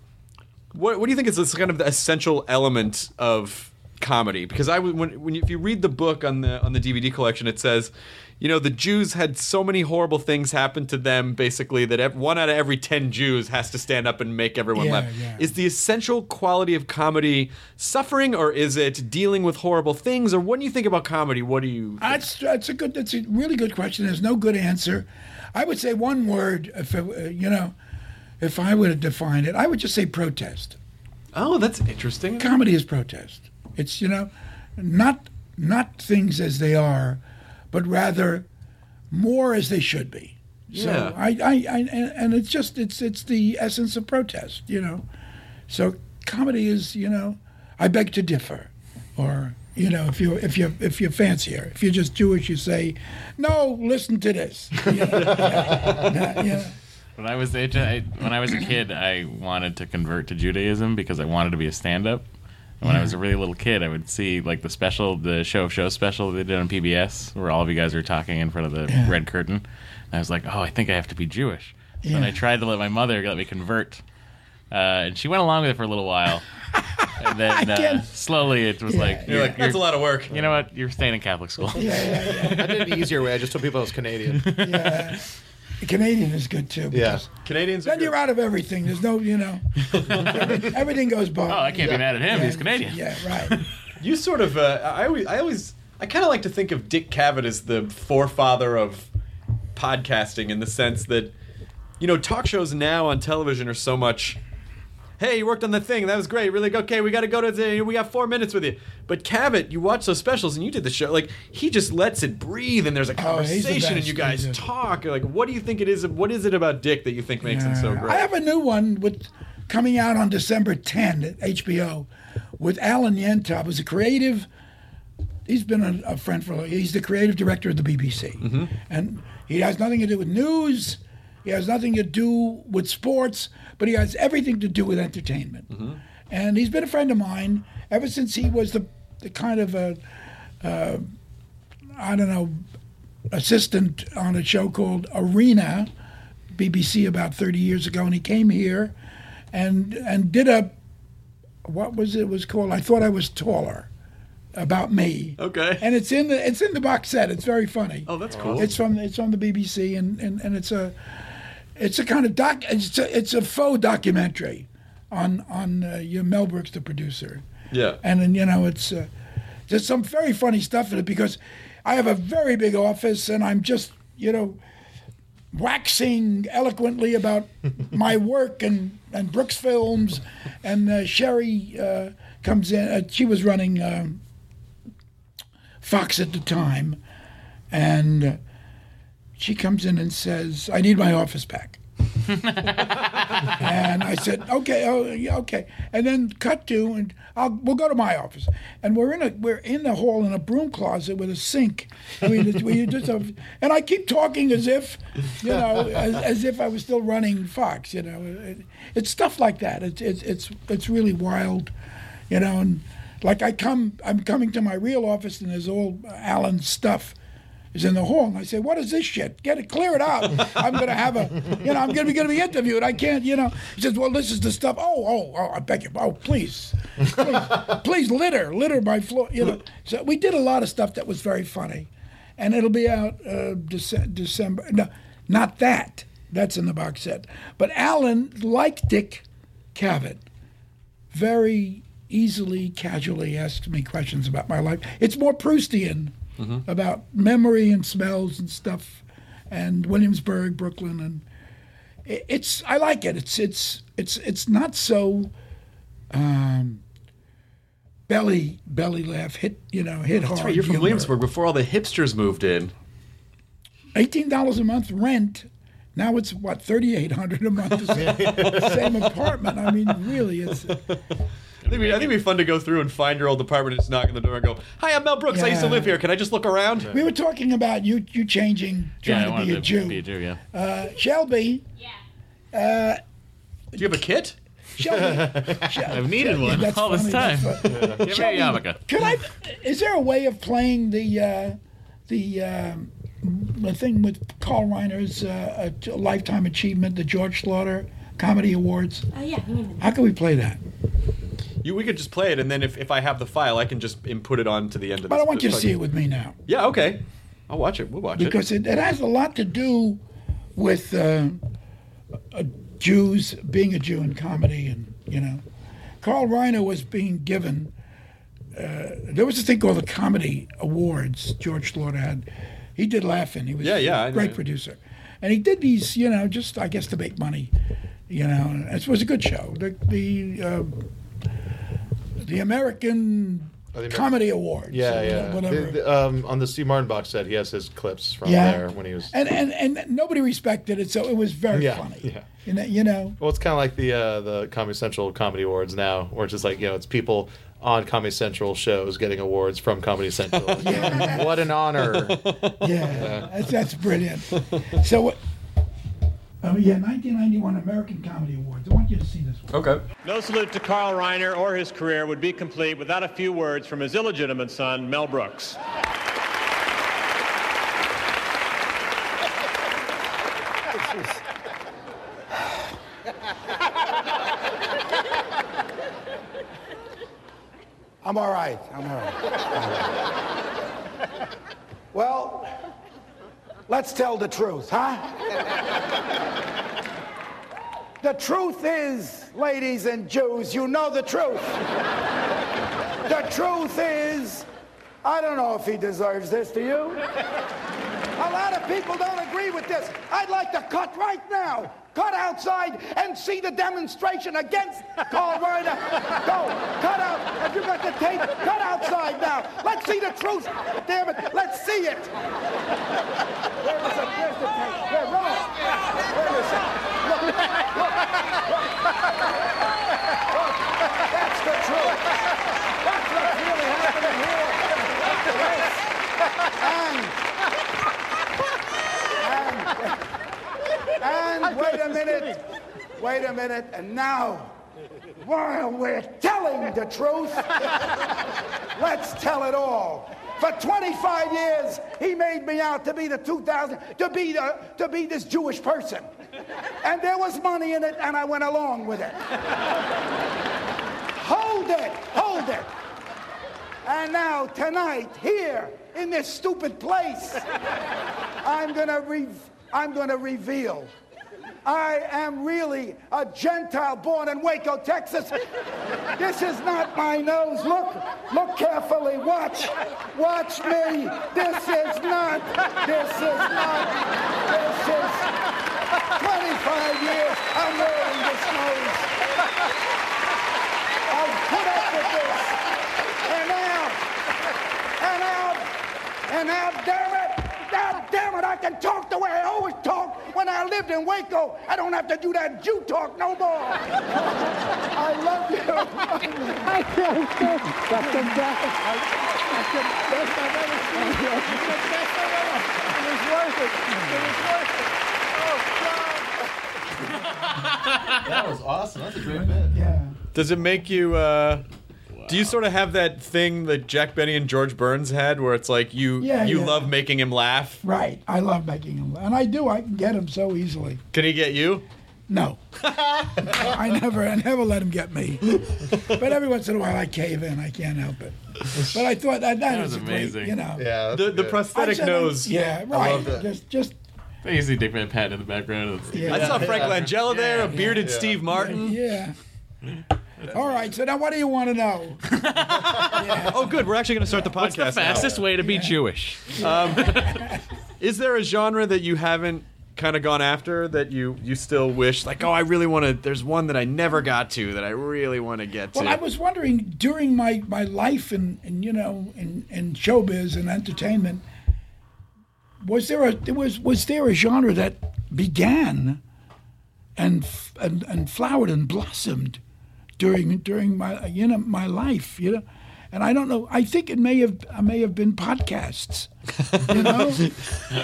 what What do you think is this kind of the essential element of comedy? Because I would- when when you, if you read the book on the on the DVD collection, it says. You know, the Jews had so many horrible things happen to them, basically, that ev- one out of every 10 Jews has to stand up and make everyone Yeah, laugh. yeah. Is the essential quality of comedy suffering, or is it dealing with horrible things? Or when you think about comedy, what do you. That's that's a good. That's a really good question. There's no good answer. I would say one word. If it, uh, you know, if I were to define it, I would just say protest. Oh, that's interesting. Comedy is protest. It's you know, not not things as they are, but rather more as they should be. Yeah. So I, I, I and, and it's just it's it's the essence of protest. You know, so comedy is you know, I beg to differ, or you know, if you if you if you're fancier, if you're just Jewish, you say, no, listen to this. You know? Yeah, yeah. When I was I, when I was a kid, I wanted to convert to Judaism because I wanted to be a stand-up. And when I was a really little kid, I would see like the special, the show of show special they did on PBS, where all of you guys were talking in front of the Yeah. red curtain. And I was like, oh, I think I have to be Jewish. So then Yeah. I tried to let my mother let me convert, uh, and she went along with it for a little while. And then uh, can't- slowly it was like, You're like, that's a lot of work. You know what? You're staying in Catholic school. Yeah, yeah, yeah. I did it the easier way. I just told people I was Canadian. yeah. Canadian is good too. Yeah. Canadians Then good. you're out of everything. There's no, you know, everything goes by. Oh, I can't be mad at him. He's Canadian. Yeah, right. You sort of, uh, I always, I always, I kind of like to think of Dick Cavett as the forefather of podcasting in the sense that, you know, talk shows now on television are so much. Hey, you worked on the thing. That was great. Really okay. We got to go to the. We got four minutes with you. But Cavett, you watch those specials and you did the show. Like he just lets it breathe, and there's a Oh, conversation, and you guys talk. Like, what do you think it is? What is it about Dick that you think makes him so great? I have a new one with coming out on December 10 at HBO with Alan Yentob, who's a creative. He's been a, a friend for. He's the creative director of the BBC, Mm-hmm. and he has nothing to do with news. He has nothing to do with sports, but he has everything to do with entertainment. Mm-hmm. And he's been a friend of mine ever since he was the, the kind of a, uh, I don't know, assistant on a show called Arena, BBC about 30 years ago, and he came here and and did a what was it was called? I thought I was taller about me. Okay. And it's in the it's in the box set. It's very funny. Oh, that's cool. It's from it's from the BBC and, and, and it's a it's a kind of doc it's a, it's a faux documentary on on uh, your Mel Brooks the producer. Yeah. And then you know it's uh, there's some very funny stuff in it because I have a very big office and I'm just you know waxing eloquently about my work and, and Brooksfilms, and uh, Sherry uh, comes in. Uh, she was running um, Fox at the time, and uh, she comes in and says, "I need my office back." and I said, "Okay, oh, yeah, okay." And then cut to, and I'll, we'll go to my office, and we're in a we're in the hall in a broom closet with a sink. Mean, we just have, and I keep talking as if, you know, as, as if I was still running Fox. You know, it, it's stuff like that. It's it's it's it's really wild, you know, and like I come, I'm coming to my real office, and there's all Alan's stuff is in the hall. And I say, "What is this shit? Get it, clear it out. I'm going to have a, you know, I'm going to be going to be interviewed. I can't, you know." He says, "Well, this is the stuff. Oh, oh, oh, I beg you. Oh, please, please, please litter, litter my floor. You know." So we did a lot of stuff that was very funny, and it'll be out uh, Dece- December. No, not that. That's in the box set. But Alan, like Dick Cavett, very easily, casually asked me questions about my life. It's more Proustian about memory and smells and stuff, and Williamsburg, Brooklyn, and i- it's I like it. It's it's it's it's not so um, belly belly laugh hit you know hit hard. Right. You're from humor. Williamsburg before all the hipsters moved in. Eighteen dollars a month rent. Now it's what thirty eight hundred a month. The same, same apartment. I mean, really, it's I think, it'd be- I think it'd be fun to go through and find your old apartment and just knock on the door and go, "Hi, I'm Mel Brooks. I used to Yeah. live here. Can I just look around?" We were talking about you you changing, Yeah, trying to be a to Jew. be a Jew. Yeah. Uh, Shelby. Do you have a kit? Shelby. I've needed one all this time. Give me a yarmulke. Could I? Is there a way of playing the uh, the um, the thing with Carl Reiner's uh, a lifetime achievement, the George Schlatter Comedy Awards? Oh, yeah. we How can we play that? You, we could just play it, and then if, if I have the file, I can just input it on to the end of. But this, I want you to see it with me now Yeah, okay. I'll watch it. We'll watch because it. it, it has a lot to do with uh, uh, Jews being a Jew in comedy, and you know, Carl Reiner was being given. Uh, there was a thing called the Comedy Awards. George Schlatter had. He did Laugh-In. He was Yeah, yeah, a great producer, and he did these, you know, just I guess to make money. You know, it was a good show. The the uh, the American Comedy Awards. Yeah, yeah. Whatever. The- the, um, on the Steve Martin box set, he has his clips from Yeah. there when he was. and, and and nobody respected it, so it was very Yeah, funny. yeah. You know, you know. Well, it's kind of like the uh, the Comedy Central Comedy Awards now, where it's just like you know, it's people on Comedy Central shows getting awards from Comedy Central. yeah. what an honor! Yeah, That's, that's brilliant. So, what? Oh yeah, 1991 American Comedy Awards. I want you to see this one. Okay. No salute to Carl Reiner or his career would be complete without a few words from his illegitimate son, Mel Brooks. I'm all right. I'm all right. well, let's tell the truth, huh? the truth is, ladies and Jews, you know the truth. the truth is, I don't know if he deserves this, do you? A lot of people don't agree with this. I'd like to cut right now. Cut outside and see the demonstration against Carl Reiner. Go, cut out. Have you got the tape? Cut outside now. Let's see the truth. Damn it, let's see it. Where is it? Where's the tape? Where, run it. Where is it? Look, look. Look, that's the truth. That's what's really happening here. Yes. And, wait a minute. Wait a minute. And now, while we're telling the truth, let's tell it all. For 25 years, he made me out to be the 2000, to be the, to be this Jewish person. And there was money in it, and I went along with it. Hold it, hold it. And now, tonight, here, in this stupid place, I'm gonna re- I'm gonna reveal. I am really a Gentile born in Waco, Texas. This is not my nose. Look, look carefully. Watch, watch me. This is not, this is not, this is 25 years I'm wearing this nose. I've put up with this. And now, and now, and now, it, now, damn it, I can talk the way I always talk when I lived in Waco. I don't have to do that Jew talk no more. I love you. I can't say that's the best. That's the best I've ever seen. It's the best I've ever It was worth it. It was worth it. Oh, God. that was awesome. That's a great bit. Yeah. Does it make you? uh Do you sort of have that thing that Jack Benny and George Burns had, where it's like you Yeah, you yeah. love making him laugh? Right. I love making him, laugh. and I do. I can get him so easily. Can he get you? No. I never, I never let him get me. But every once in a while, I cave in. I can't help it. But I thought that that, That is was a great, amazing. you know. Yeah. The the prosthetic said, nose. Yeah, I right. love that. Just, just You see Dick Van Patten in the background. Yeah. I saw Frank Langella there, a bearded yeah. Steve Martin. yeah. All right. So now, what do you want to know? Oh, good. We're actually going to start the podcast. What's the now. fastest way to be Jewish? Um, is there a genre that you haven't kind of gone after that you you still wish like oh I really want to there's one that I never got to that I really want to get to. Well, I was wondering during my, my life and and you know in, in showbiz and entertainment, was there a there was was there a genre that began and f- and, and flowered and blossomed during during my you know my life you know, and I don't know I think it may have I may have been podcasts, you know,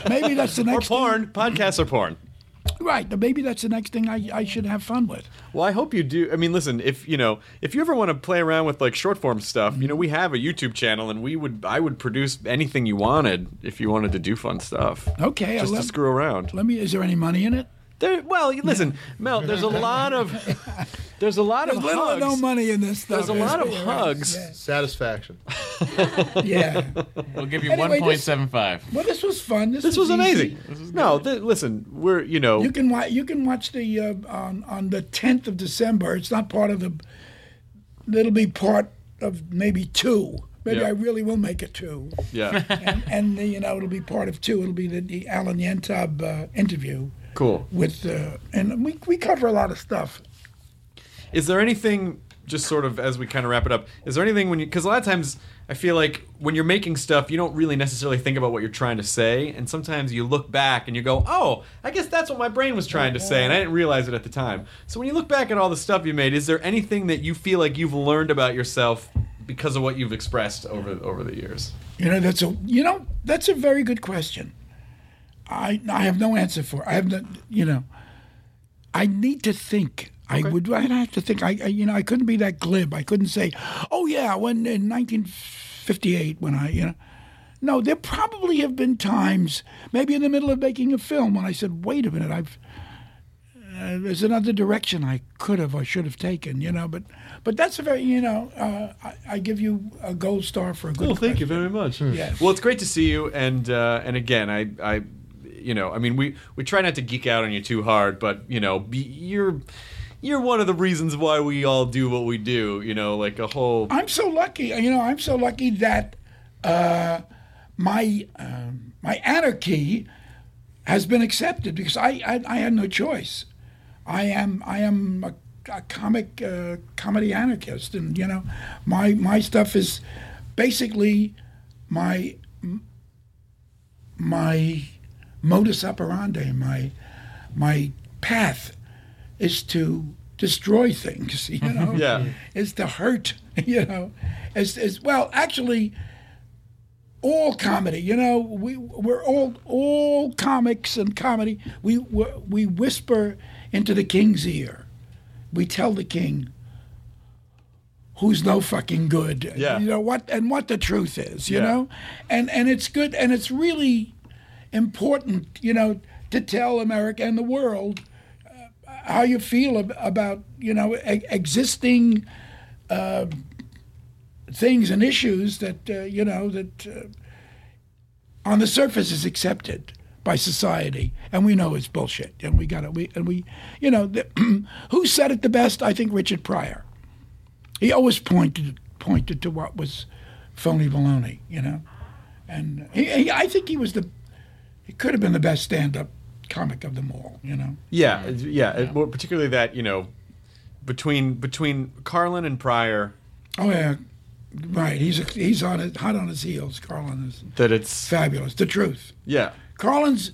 maybe that's the next or porn. Podcasts are porn. thing, right? Maybe that's the next thing I, I should have fun with. Well, I hope you do. I mean, listen, if you know, if you ever want to play around with like short form stuff, you know, we have a YouTube channel, and we would, I would produce anything you wanted if you wanted to do fun stuff. Okay, just I'll to screw around. Let me. Is there any money in it? There, well, you- listen, Mel. There's a lot of, there's a lot There's of little or hugs. no money in this stuff. There's a lot of Yeah, hugs. Satisfaction. Yeah. We'll give you Anyway, one point this- seven five. Well, this was fun. This, This was easy. amazing. no, th- listen, we're you know, You can watch. You can watch the uh, on on the 10th of December. It's not part of the. It'll be part of maybe two. Maybe Yeah. I really will make it two. yeah, and, and the, you know it'll be part of two. It'll be the, the Alan Yentob uh, interview cool. with uh, and we we cover a lot of stuff. Is there anything, just sort of as we kind of wrap it up, is there anything when you, because a lot of times I feel like when you're making stuff, you don't really necessarily think about what you're trying to say. And sometimes you look back and you go, oh, I guess that's what my brain was trying to say. And I didn't realize it at the time. So when you look back at all the stuff you made, is there anything that you feel like you've learned about yourself because of what you've expressed over, over the years? You know that's a you know that's a very good question. I I have no answer for. I have no you know. I need to think. I would. I'd have to think. I, I you know I couldn't be that glib. I couldn't say, oh yeah, when in 1958 when I you know. No, there probably have been times, maybe in the middle of making a film, when I said, "Wait a minute, I've uh, there's another direction I could have or should have taken," you know. But, but that's a very, you know, uh, I, I give you a gold star for a good. Well, thank you very much. Yes. Well, it's great to see you, and uh, and again, I, I, you know, I mean, we we try not to geek out on you too hard, but you know, be, you're you're one of the reasons why we all do what we do. You know, like a whole. I'm so lucky. You know, I'm so lucky that uh, my um, my anarchy has been accepted because I, I I had no choice. I am I am a, a comic uh, comedy anarchist, and you know, my my stuff is basically my my modus operandi, my my path is to destroy things. You know, Yeah. is to hurt. You know, as as well. Actually, all comedy. You know, we we're all all comics and comedy. We we we whisper into the king's ear. We tell the king who's no fucking good. Yeah. You know what and what the truth is, you Yeah. know? And and it's good and it's really important, you know, to tell America and the world uh, how you feel ab- about, you know, existing uh, things and issues that uh, you know that uh, on the surface is accepted by society, and we know it's bullshit, and we got it. We and we, you know, the, who said it the best? I think Richard Pryor. He always pointed pointed to what was phony baloney, you know, and he, he I think he was the he could have been the best stand-up comic of them all, you know. Yeah, it's- yeah. it- well, particularly that you know, between between Carlin and Pryor, Oh yeah, right. He's he's on it, hot on his heels. Carlin is that it's fabulous. The truth. yeah. Carlin's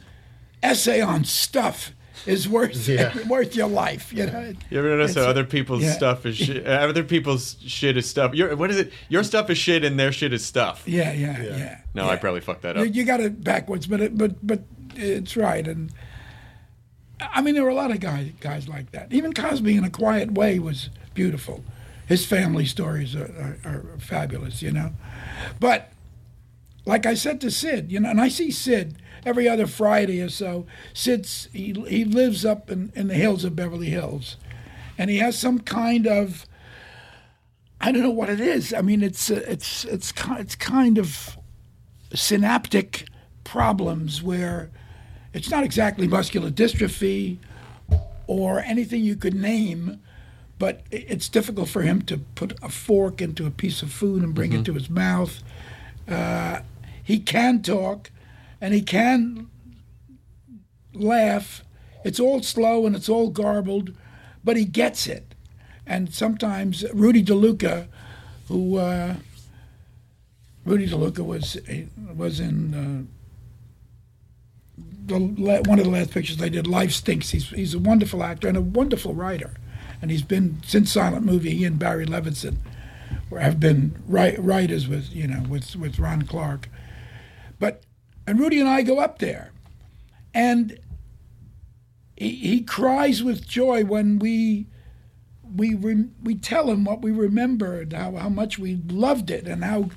essay on stuff is worth Yeah. worth your life. You know. You ever notice It's- how other people's yeah. stuff is shit? uh, Other people's shit is stuff. Your what is it? Your stuff is shit, and their shit is stuff. Yeah, yeah, yeah. No, yeah. I probably fucked that You, up. you got it backwards, but it, but but it's right. And I mean, there were a lot of guys guys like that. Even Cosby, in a quiet way, was beautiful. His family stories are, are, are fabulous, you know. But like I said to Sid, you know, and I see Sid every other Friday or so. Sid's he he lives up in, in the hills of Beverly Hills, and he has some kind of I don't know what it is. I mean, it's uh, it's it's it's kind of synaptic problems where it's not exactly muscular dystrophy or anything you could name, but it's difficult for him to put a fork into a piece of food and bring it to his mouth. Uh, he can talk, and he can laugh. It's all slow and it's all garbled, but he gets it. And sometimes Rudy DeLuca, who uh, Rudy DeLuca was was in uh, the one of the last pictures they did. Life stinks. He's he's a wonderful actor and a wonderful writer, and he's been since Silent Movie. He and Barry Levinson have been wri- writers with you know with with Ron Clark, but and Rudy and I go up there, and he, he cries with joy when we we rem- we tell him what we remembered, how how much we loved it, and how.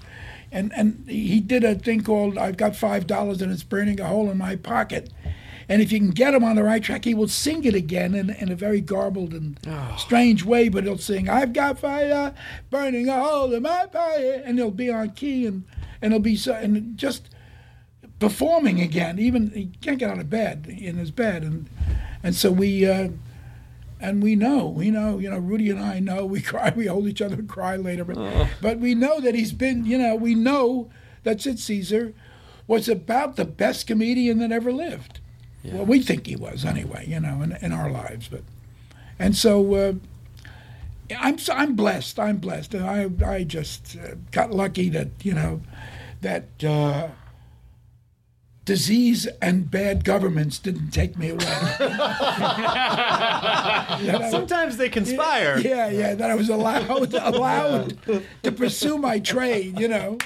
And, and he did a thing called I've got five dollars and it's burning a hole in my pocket, and if you can get him on the right track, he will sing it again in, in a very garbled and oh. strange way. But he'll sing I've got fire burning a hole in my pocket, and he'll be on key and and he'll be so and just performing again. Even he can't get out of bed in his bed, and and so we uh, and we know, we know, you know, Rudy and I know. We cry, we hold each other and cry later, but but we know that he's been, you know, we know that Sid Caesar was about the best comedian that ever lived. Well, we think he was anyway, you know, in, in our lives, but and so. Uh, I'm I'm blessed. I'm blessed, and I I just uh, got lucky that you know that uh, disease and bad governments didn't take me away. Sometimes they conspire. yeah, yeah, that I was allowed allowed to pursue my trade, you know,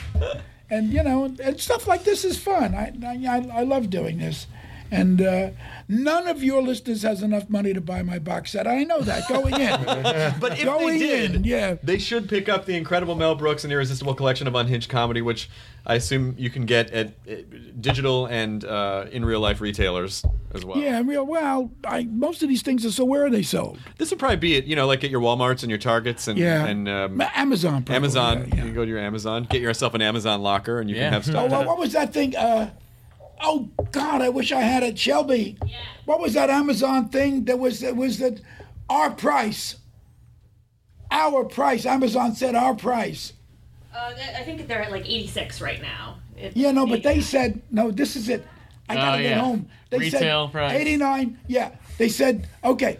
and you know, and stuff like this is fun. I I, I love doing this, and uh, none of your listeners has enough money to buy my box set. I know that going in. But if Going they did, in, yeah. they should pick up the incredible Mel Brooks and Irresistible collection of unhinged comedy, which I assume you can get at uh, digital and uh, in real life retailers as well. Yeah, real well. I most of these things are so where are they sold? This would probably be it, you know, like at your WalMarts and your Targets and Yeah, and um, Amazon. Probably, Amazon. yeah, yeah. You go to your Amazon, get yourself an Amazon locker, and you Yeah. can have Oh, stuff. what, what was that thing? Uh, oh God, I wish I had it, Shelby. What was that Amazon thing? That was that was that our price, our price. Amazon said our price. Uh, I think they're at like 86 right now. It- Yeah, no, but they said no. This is it. I gotta Oh, get home. They Retail said price. eighty nine. Yeah, they said okay,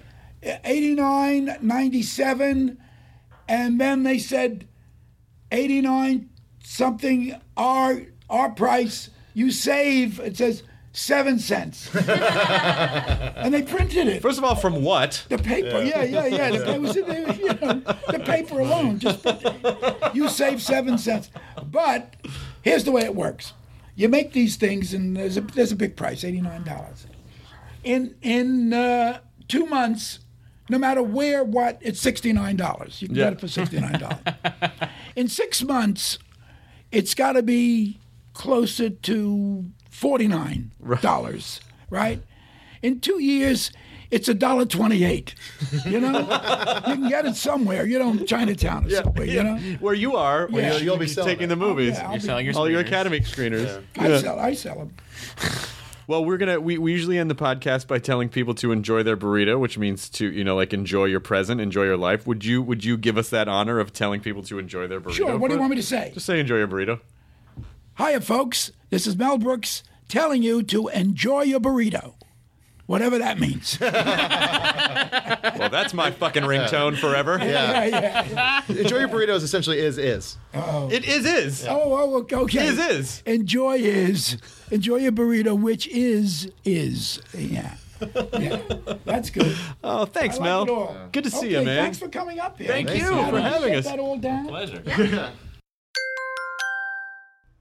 eighty nine ninety seven, and then they said eighty nine something. Our our price. You save. It says seven cents, and they printed it. First of all, from what? The paper, yeah, yeah, yeah. The, it was, you know, the paper alone. Just you save seven cents. But here's the way it works: you make these things, and there's a there's a big price, eighty nine dollars. In in uh, two months, no matter where, what, it's sixty nine dollars. You can Yeah. get it for sixty nine dollars. in six months, it's got to be closer to forty nine dollars, right? In two years, it's a dollar twenty-eight. You know, you can get it somewhere. You know, Chinatown or somewhere. You know, Where you are, where Yeah. you're, You'll be taking it. the movies. yeah, You're be- selling your all your screeners. Academy screeners. I Yeah. sell. I sell them. Well, we're gonna we, we usually end the podcast by telling people to enjoy their burrito, which means to you know like enjoy your present, enjoy your life. Would you would you give us that honor of telling people to enjoy their burrito? Sure. What do you want me to say? Just say enjoy your burrito. Hiya, folks. This is Mel Brooks telling you to enjoy your burrito, whatever that means. Well, that's my fucking ringtone forever. yeah, yeah. Enjoy your burritos. Essentially, is is. Oh. It is is. Oh, oh, oh okay. Is is. Enjoy is enjoy your burrito, which is is. Yeah. Yeah. That's good. Oh, thanks, like Mel. Good to see Okay, you, man. Thanks for coming up here. Thank Thanks, you man. for having us. that all down? Pleasure.